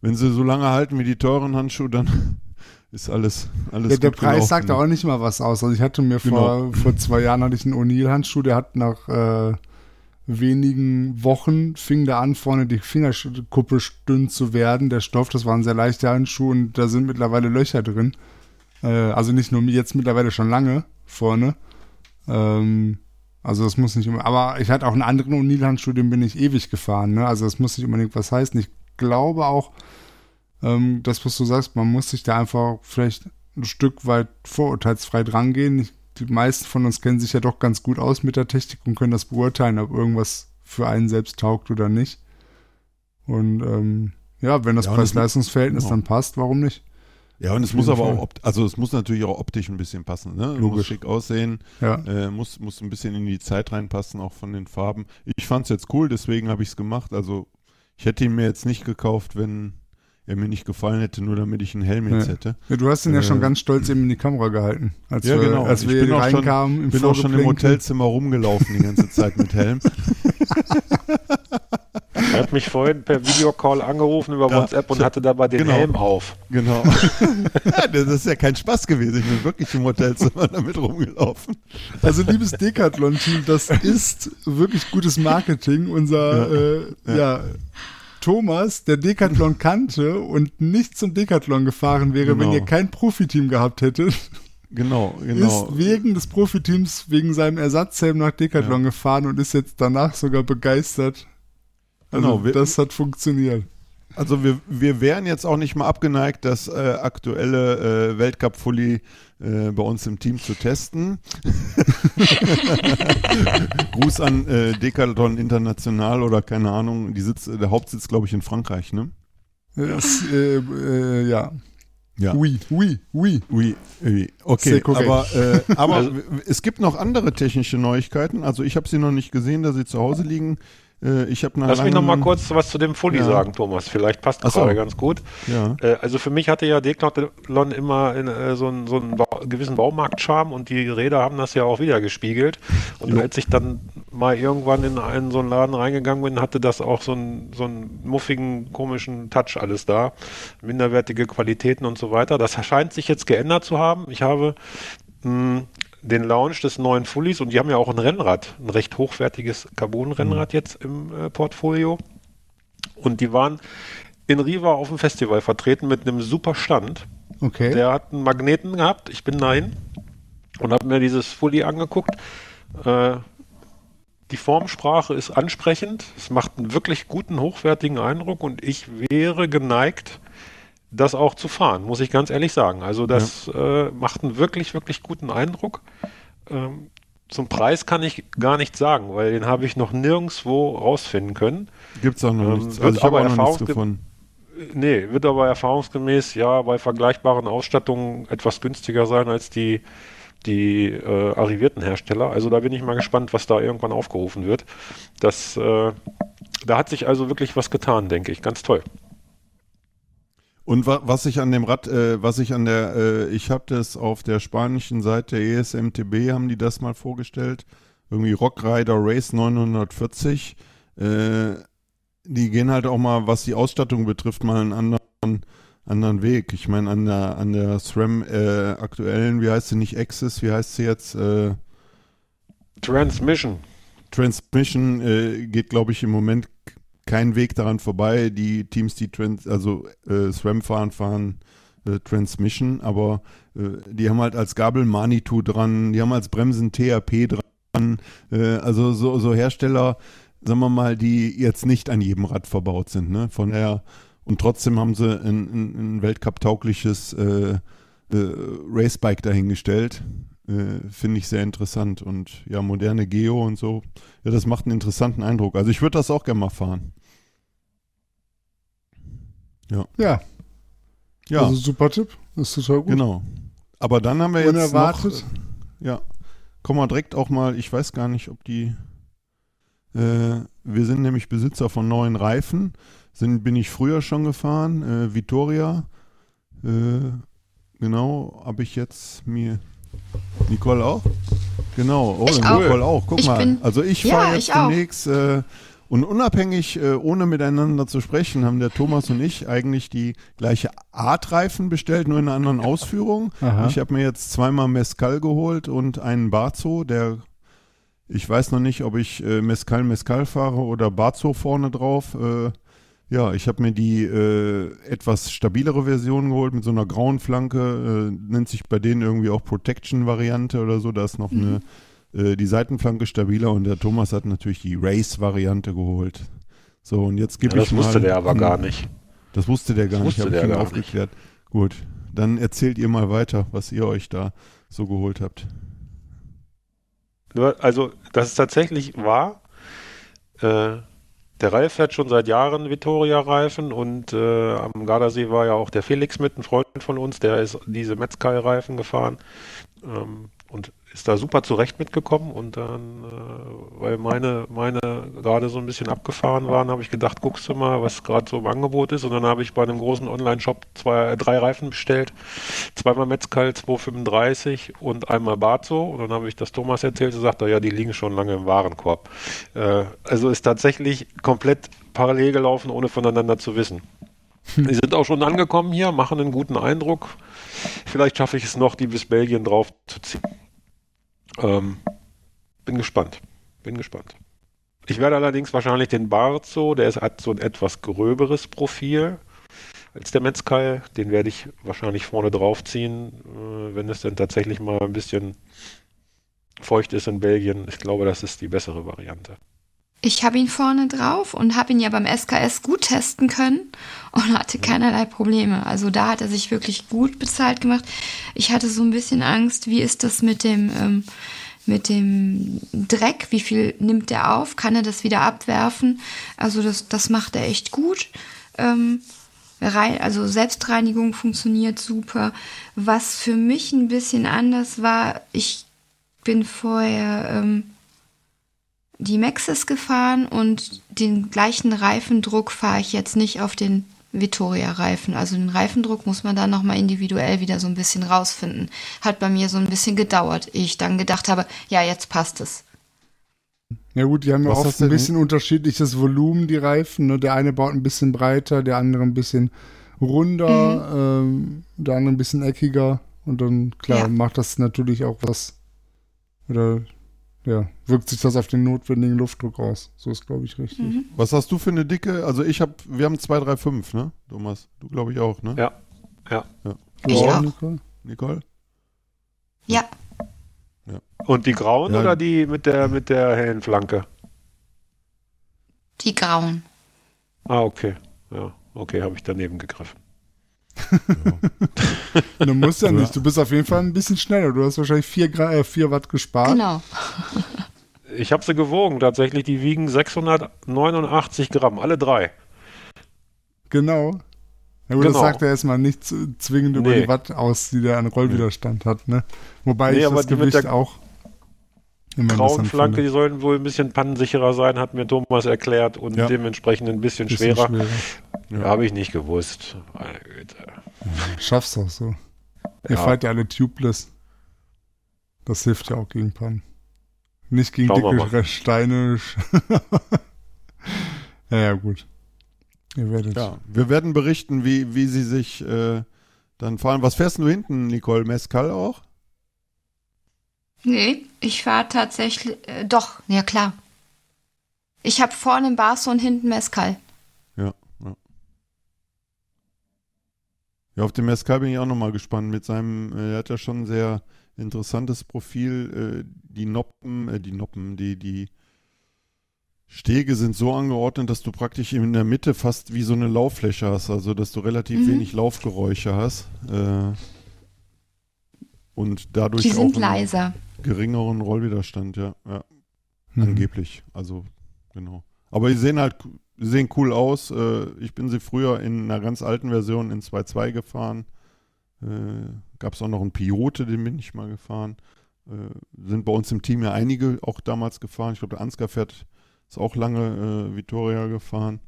Wenn sie so lange halten wie die teuren Handschuhe, dann (laughs) ist alles, alles Der, der Preis gelaufen, sagt ne? auch nicht mal was aus. Also ich hatte mir vor, (laughs) vor zwei Jahren hatte ich einen O'Neill-Handschuh, der hat nach äh, wenigen Wochen fing da an, vorne die Fingerkuppe dünn zu werden. Der Stoff, das war ein sehr leichter Handschuh und da sind mittlerweile Löcher drin. Äh, also nicht nur jetzt mittlerweile schon lange vorne. Ähm, also das muss nicht immer, aber ich hatte auch einen anderen O'Neill-Handschuh, bin ich ewig gefahren. Ne? Also das muss nicht unbedingt was heißen. Ich glaube auch, ähm, das, was du sagst, man muss sich da einfach vielleicht ein Stück weit vorurteilsfrei drangehen. Ich, die meisten von uns kennen sich ja doch ganz gut aus mit der Technik und können das beurteilen, ob irgendwas für einen selbst taugt oder nicht. Und ähm, ja, wenn das Ja, Preis-Leistungs-Verhältnis genau. dann passt, warum nicht? Ja, und es muss aber Fall. auch, opt also es muss natürlich auch optisch ein bisschen passen, ne? Muss Logisch. schick aussehen, Ja. äh, muss, muss ein bisschen in die Zeit reinpassen, auch von den Farben. Ich fand es jetzt cool, deswegen habe ich es gemacht. Also ich hätte ihn mir jetzt nicht gekauft, wenn er mir nicht gefallen hätte, nur damit ich einen Helm jetzt Ja. hätte. ja du hast ihn ja Äh, schon ganz stolz eben in die Kamera gehalten. Als Ja, wir, genau. Als Ich wir bin auch schon- reinkamen im bin auch schon im. Hotelzimmer rumgelaufen die ganze Zeit mit Helm. (laughs) Er hat mich vorhin per Videocall angerufen über Ja, WhatsApp und hatte dabei den genau. Helm auf. Genau. (laughs) ja, das ist ja kein Spaß gewesen. Ich bin wirklich im Hotelzimmer (laughs) damit rumgelaufen. Also liebes Decathlon-Team, das ist wirklich gutes Marketing. Unser äh, ja. ja. Thomas, der Decathlon kannte und nicht zum Decathlon gefahren wäre, wenn Genau. ihr kein Profiteam gehabt hättet, Genau, genau. ist wegen des Profiteams, wegen seinem Ersatzhelm nach Decathlon gefahren und ist jetzt danach sogar begeistert. Also Genau, wir- das hat funktioniert. Also wir, wir wären jetzt auch nicht mal abgeneigt, das äh, aktuelle äh, Weltcup-Fully äh, bei uns im Team zu testen. (laughs) Gruß an äh, Decathlon International oder keine Ahnung, die sitzt, der Hauptsitz glaube ich in Frankreich, ne? Das, äh, äh, ja. Ja. Oui, oui, oui. Oui, oui. Okay, aber, äh, aber w- es gibt noch andere technische Neuigkeiten. Also ich habe sie noch nicht gesehen, da sie zu Hause liegen. Äh, ich habe Lass mich noch mal kurz was zu dem Fully Ja. sagen, Thomas. Vielleicht passt das so. gerade ganz gut. Ja. Äh, also für mich hatte ja Decathlon immer in, äh, so einen, so einen Bau gewissen Baumarktcharme und die Räder haben das ja auch wieder gespiegelt. Und Jo. als ich dann mal irgendwann in einen so einen Laden reingegangen bin, hatte das auch so einen, so einen muffigen, komischen Touch alles da. Minderwertige Qualitäten und so weiter. Das scheint sich jetzt geändert zu haben. Ich habe mh, den Launch des neuen Fullies und die haben ja auch ein Rennrad, ein recht hochwertiges Carbon-Rennrad jetzt im äh, Portfolio. Und die waren in Riva auf dem Festival vertreten mit einem super Stand. Okay. Der hat einen Magneten gehabt. Ich bin dahin und habe mir dieses Fully angeguckt. Äh, die Formsprache ist ansprechend. Es macht einen wirklich guten, hochwertigen Eindruck und ich wäre geneigt, das auch zu fahren, muss ich ganz ehrlich sagen. Also das äh, macht einen wirklich, wirklich guten Eindruck. Ähm, zum Preis kann ich gar nichts sagen, weil den habe ich noch nirgendwo rausfinden können. Gibt's auch noch Ähm, nichts. Also ich habe aber auch noch nichts gefunden. Nee, wird aber erfahrungsgemäß ja bei vergleichbaren Ausstattungen etwas günstiger sein als die, die äh, arrivierten Hersteller. Also da bin ich mal gespannt, was da irgendwann aufgerufen wird. Das, äh, da hat sich also wirklich was getan, denke ich. Ganz toll. Und wa was ich an dem Rad, äh, was ich an der, äh, ich habe das auf der spanischen Seite E ESMTB, haben die das mal vorgestellt. Irgendwie Rock Rider Race 940. Äh, die gehen halt auch mal, was die Ausstattung betrifft, mal einen anderen, anderen Weg. Ich meine, an der, an der SRAM äh, aktuellen, wie heißt sie nicht Access, wie heißt sie jetzt? Äh, Transmission. Transmission äh, geht, glaube ich, im Moment kein Weg daran vorbei. Die Teams, die Trans also äh, SRAM fahren, fahren äh, Transmission, aber äh, die haben halt als Gabel Manitou dran, die haben als Bremsen THP dran. Äh, also so, so Hersteller, sagen wir mal, die jetzt nicht an jedem Rad verbaut sind. Ne? Von daher, und trotzdem haben sie ein, ein, ein Weltcup-taugliches äh, äh, Racebike dahingestellt. Finde ich sehr interessant. Und ja, moderne Geo und so. Ja, das macht einen interessanten Eindruck. Also ich würde das auch gerne mal fahren. Ja, Ja, also super Tipp. Das ist total gut. genau. Aber dann haben wir jetzt Unerwartet. noch, ja, kommen wir direkt auch mal, ich weiß gar nicht, ob die, äh, wir sind nämlich Besitzer von neuen Reifen, sind, bin ich früher schon gefahren, äh, Vittoria, äh, genau, habe ich jetzt mir, Nicole auch? Genau, oh, Ich auch. Nicole auch. Guck Ich mal, bin- also ich Ja, fahre jetzt demnächst äh, und unabhängig, äh, ohne miteinander zu sprechen, haben der Thomas und ich eigentlich die gleiche Art Reifen bestellt, nur in einer anderen Ausführung. Aha. Ich habe mir jetzt zweimal Mescal geholt und einen Barzo, der ich weiß noch nicht, ob ich äh, Mescal Mescal fahre oder Barzo vorne drauf. Äh, ja, ich habe mir die äh, etwas stabilere Version geholt mit so einer grauen Flanke. Äh, nennt sich bei denen irgendwie auch Protection-Variante oder so. Da ist noch eine äh, die Seitenflanke stabiler und der Thomas hat natürlich die Race-Variante geholt. So, und jetzt gebe Ja, ich das mal. wusste der aber gar nicht. Das wusste der gar Das nicht, habe ich ihn aufgeklärt. Gut, dann erzählt ihr mal weiter, was ihr euch da so geholt habt. Also, das ist tatsächlich wahr. Äh, der Ralf fährt schon seit Jahren Vittoria-Reifen und äh, am Gardasee war ja auch der Felix mit, ein Freund von uns, der ist diese Metzkai-Reifen gefahren ähm, ist da super zurecht mitgekommen und dann, äh, weil meine, meine gerade so ein bisschen abgefahren waren, habe ich gedacht, guckst du mal, was gerade so im Angebot ist und dann habe ich bei einem großen Online-Shop zwei, drei Reifen bestellt, zweimal Metzkal 235 und einmal Barzo und dann habe ich das Thomas erzählt und sagte, ja, die liegen schon lange im Warenkorb. Äh, also ist tatsächlich komplett parallel gelaufen, ohne voneinander zu wissen. Die sind auch schon angekommen hier, machen einen guten Eindruck. Vielleicht schaffe ich es noch, die bis Belgien drauf zu ziehen. Ähm, bin gespannt. Bin gespannt. Ich werde allerdings wahrscheinlich den Barzo, der ist, hat so ein etwas gröberes Profil als der Metzkai. Den werde ich wahrscheinlich vorne drauf ziehen, äh, wenn es dann tatsächlich mal ein bisschen feucht ist in Belgien. Ich glaube, das ist die bessere Variante. Ich habe ihn vorne drauf und habe ihn ja beim SKS gut testen können und hatte keinerlei Probleme. Also da hat er sich wirklich gut bezahlt gemacht. Ich hatte so ein bisschen Angst, wie ist das mit dem, ähm, mit dem Dreck? Wie viel nimmt er auf? Kann er das wieder abwerfen? Also das, das macht er echt gut. Ähm, also Selbstreinigung funktioniert super. Was für mich ein bisschen anders war, ich bin vorher ähm, die Maxis gefahren und den gleichen Reifendruck fahre ich jetzt nicht auf den Vittoria-Reifen. Also den Reifendruck muss man dann nochmal individuell wieder so ein bisschen rausfinden. Hat bei mir so ein bisschen gedauert, ehe ich dann gedacht habe, ja, jetzt passt es. Ja gut, die haben ja oft ein bisschen unterschiedliches Volumen, die Reifen. Ne? Der eine baut ein bisschen breiter, der andere ein bisschen runder, ähm, der andere ein bisschen eckiger. Und dann, klar, Ja. macht das natürlich auch was. Oder, ja, wirkt sich das auf den notwendigen Luftdruck aus. So ist, glaube ich, richtig. Mhm. Was hast du für eine dicke? Also ich habe, wir haben 235, ne, Thomas? Du glaube ich auch, ne? Ja. Ja. Du Ich auch. Nicole? Nicole? Ja, Und die grauen Ja. oder die mit der mit der hellen Flanke? die grauen. Ah, okay. Ja, okay, habe ich daneben gegriffen. Du musst ja Ja. nicht. Du bist auf jeden Fall ein bisschen schneller. Du hast wahrscheinlich 4 äh, vier Watt gespart. Genau. Ich habe sie gewogen tatsächlich. Die wiegen 689 Gramm, alle drei. Genau. Ja gut, das Genau. sagt er erstmal nicht zwingend über Nee. die Watt aus, die der an Rollwiderstand hat, ne? Wobei Nee, ich aber das Gewicht der auch immer Grauen Flanke, finde. die sollen wohl ein bisschen pannensicherer sein, hat mir Thomas erklärt und Ja. dementsprechend ein bisschen, Bisschen schwerer. Ja. Habe ich nicht gewusst. Meine Güte. Schaffst auch so. Ihr Ja. fahrt ja alle tubeless. Das hilft ja auch gegen Pannen. Nicht gegen Schauen dicke. Steine. (laughs) ja, ja, gut. Ihr werdet. Ja, wir werden berichten, wie, wie sie sich äh, dann fahren. Was fährst du hinten, Nicole? Mescal auch? Nee, ich fahre tatsächlich, äh, doch, ja klar. Ich habe vorne Barso und hinten Mescal. Ja, ja. Auf den Mescal bin ich auch nochmal gespannt. Mit seinem, äh, er hat ja schon ein sehr interessantes Profil. Äh, die Noppen, äh, die Noppen, die, die Stege sind so angeordnet, dass du praktisch in der Mitte fast wie so eine Lauffläche hast, also dass du relativ Mhm. wenig Laufgeräusche hast. Äh, und dadurch Die sind auch einen leiser. geringeren Rollwiderstand, ja. ja. Mhm. Angeblich. Also, genau. Aber die sehen halt sehen cool aus. Äh, ich bin sie früher in einer ganz alten Version in 2.2 gefahren. Äh, Gab es auch noch einen Piote, den bin ich mal gefahren. Äh, sind bei uns im Team ja einige auch damals gefahren. Ich glaube, der Ansgar fährt, ist auch lange Vittoria gefahren.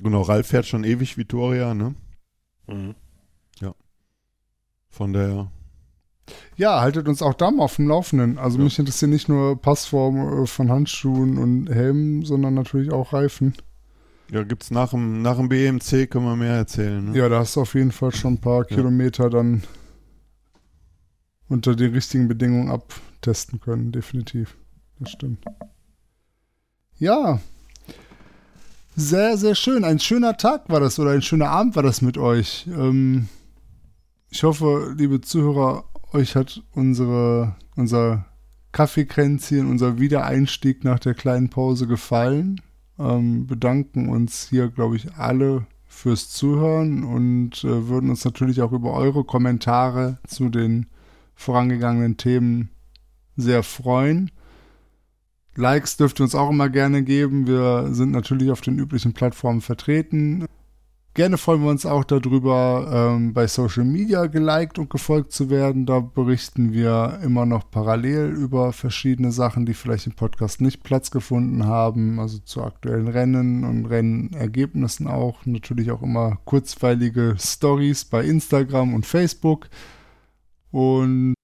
Genau, Ralf fährt schon ewig Vittoria, ne? Mhm. Von daher, Ja, haltet uns auch da mal auf dem Laufenden. Also mich interessiert nicht nur Passform äh, von Handschuhen und Helmen, sondern natürlich auch Reifen. Ja, gibt's nach dem, nach dem BMC können wir mehr erzählen. Ne? Ja, da hast du auf jeden Fall schon ein paar Kilometer dann unter den richtigen Bedingungen abtesten können, definitiv. Das stimmt. Ja. Sehr, sehr schön. Ein schöner Tag war das oder ein schöner Abend war das mit euch. Ähm, ich hoffe, liebe Zuhörer, euch hat unsere, unser Kaffeekränzchen, unser Wiedereinstieg nach der kleinen Pause gefallen. Ähm, bedanken uns hier, glaube ich, alle fürs Zuhören und äh, würden uns natürlich auch über eure Kommentare zu den vorangegangenen Themen sehr freuen. Likes dürft ihr uns auch immer gerne geben. Wir sind natürlich auf den üblichen Plattformen vertreten. Gerne freuen wir uns auch darüber, ähm, bei Social Media geliked und gefolgt zu werden. Da berichten wir immer noch parallel über verschiedene Sachen, die vielleicht im Podcast nicht Platz gefunden haben. Also zu aktuellen Rennen und Rennergebnissen auch. Natürlich auch immer kurzweilige Stories bei Instagram und Facebook. Und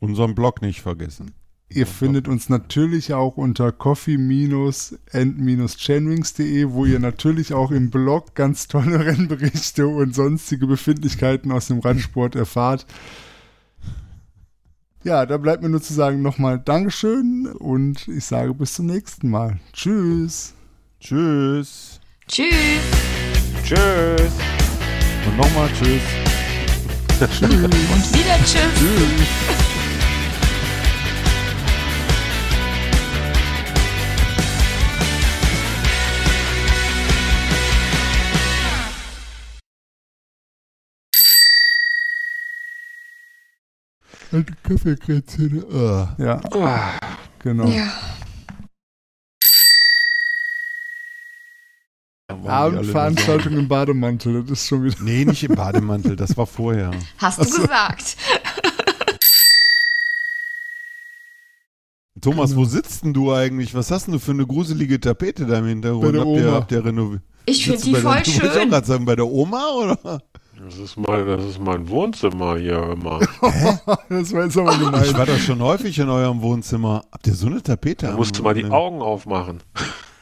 Unseren Blog nicht vergessen. Ihr findet uns natürlich auch unter coffee-and-chainwings.de, wo ihr natürlich auch im Blog ganz tolle (laughs) Rennberichte und sonstige Befindlichkeiten aus dem Radsport erfahrt. Ja, da bleibt mir nur zu sagen nochmal Dankeschön und ich sage bis zum nächsten Mal. Tschüss. Tschüss. Tschüss. Tschüss. Und nochmal Tschüss. Und wieder tschüss. Tschüss. Alte Kaffeekränzchen. Ah. Ja, Ah, genau. Ja. Abendveranstaltung im Bademantel, das ist schon wieder. Nee, nicht im Bademantel, das war vorher. Hast du gesagt. (laughs) Thomas, wo sitzt denn du eigentlich? Was hast denn du für eine gruselige Tapete da im Hintergrund? Bei der habt, ihr, Oma. habt ihr renoviert? Ich finde du die voll der- Du wolltest auch schön. gerade sagen, bei der Oma, oder? Das, ist mein, das ist mein Wohnzimmer hier immer. (laughs) Das war jetzt aber Ich gemein. war da schon häufig in eurem Wohnzimmer. Habt ihr so eine Tapete? Da musst du mal die? Augen aufmachen.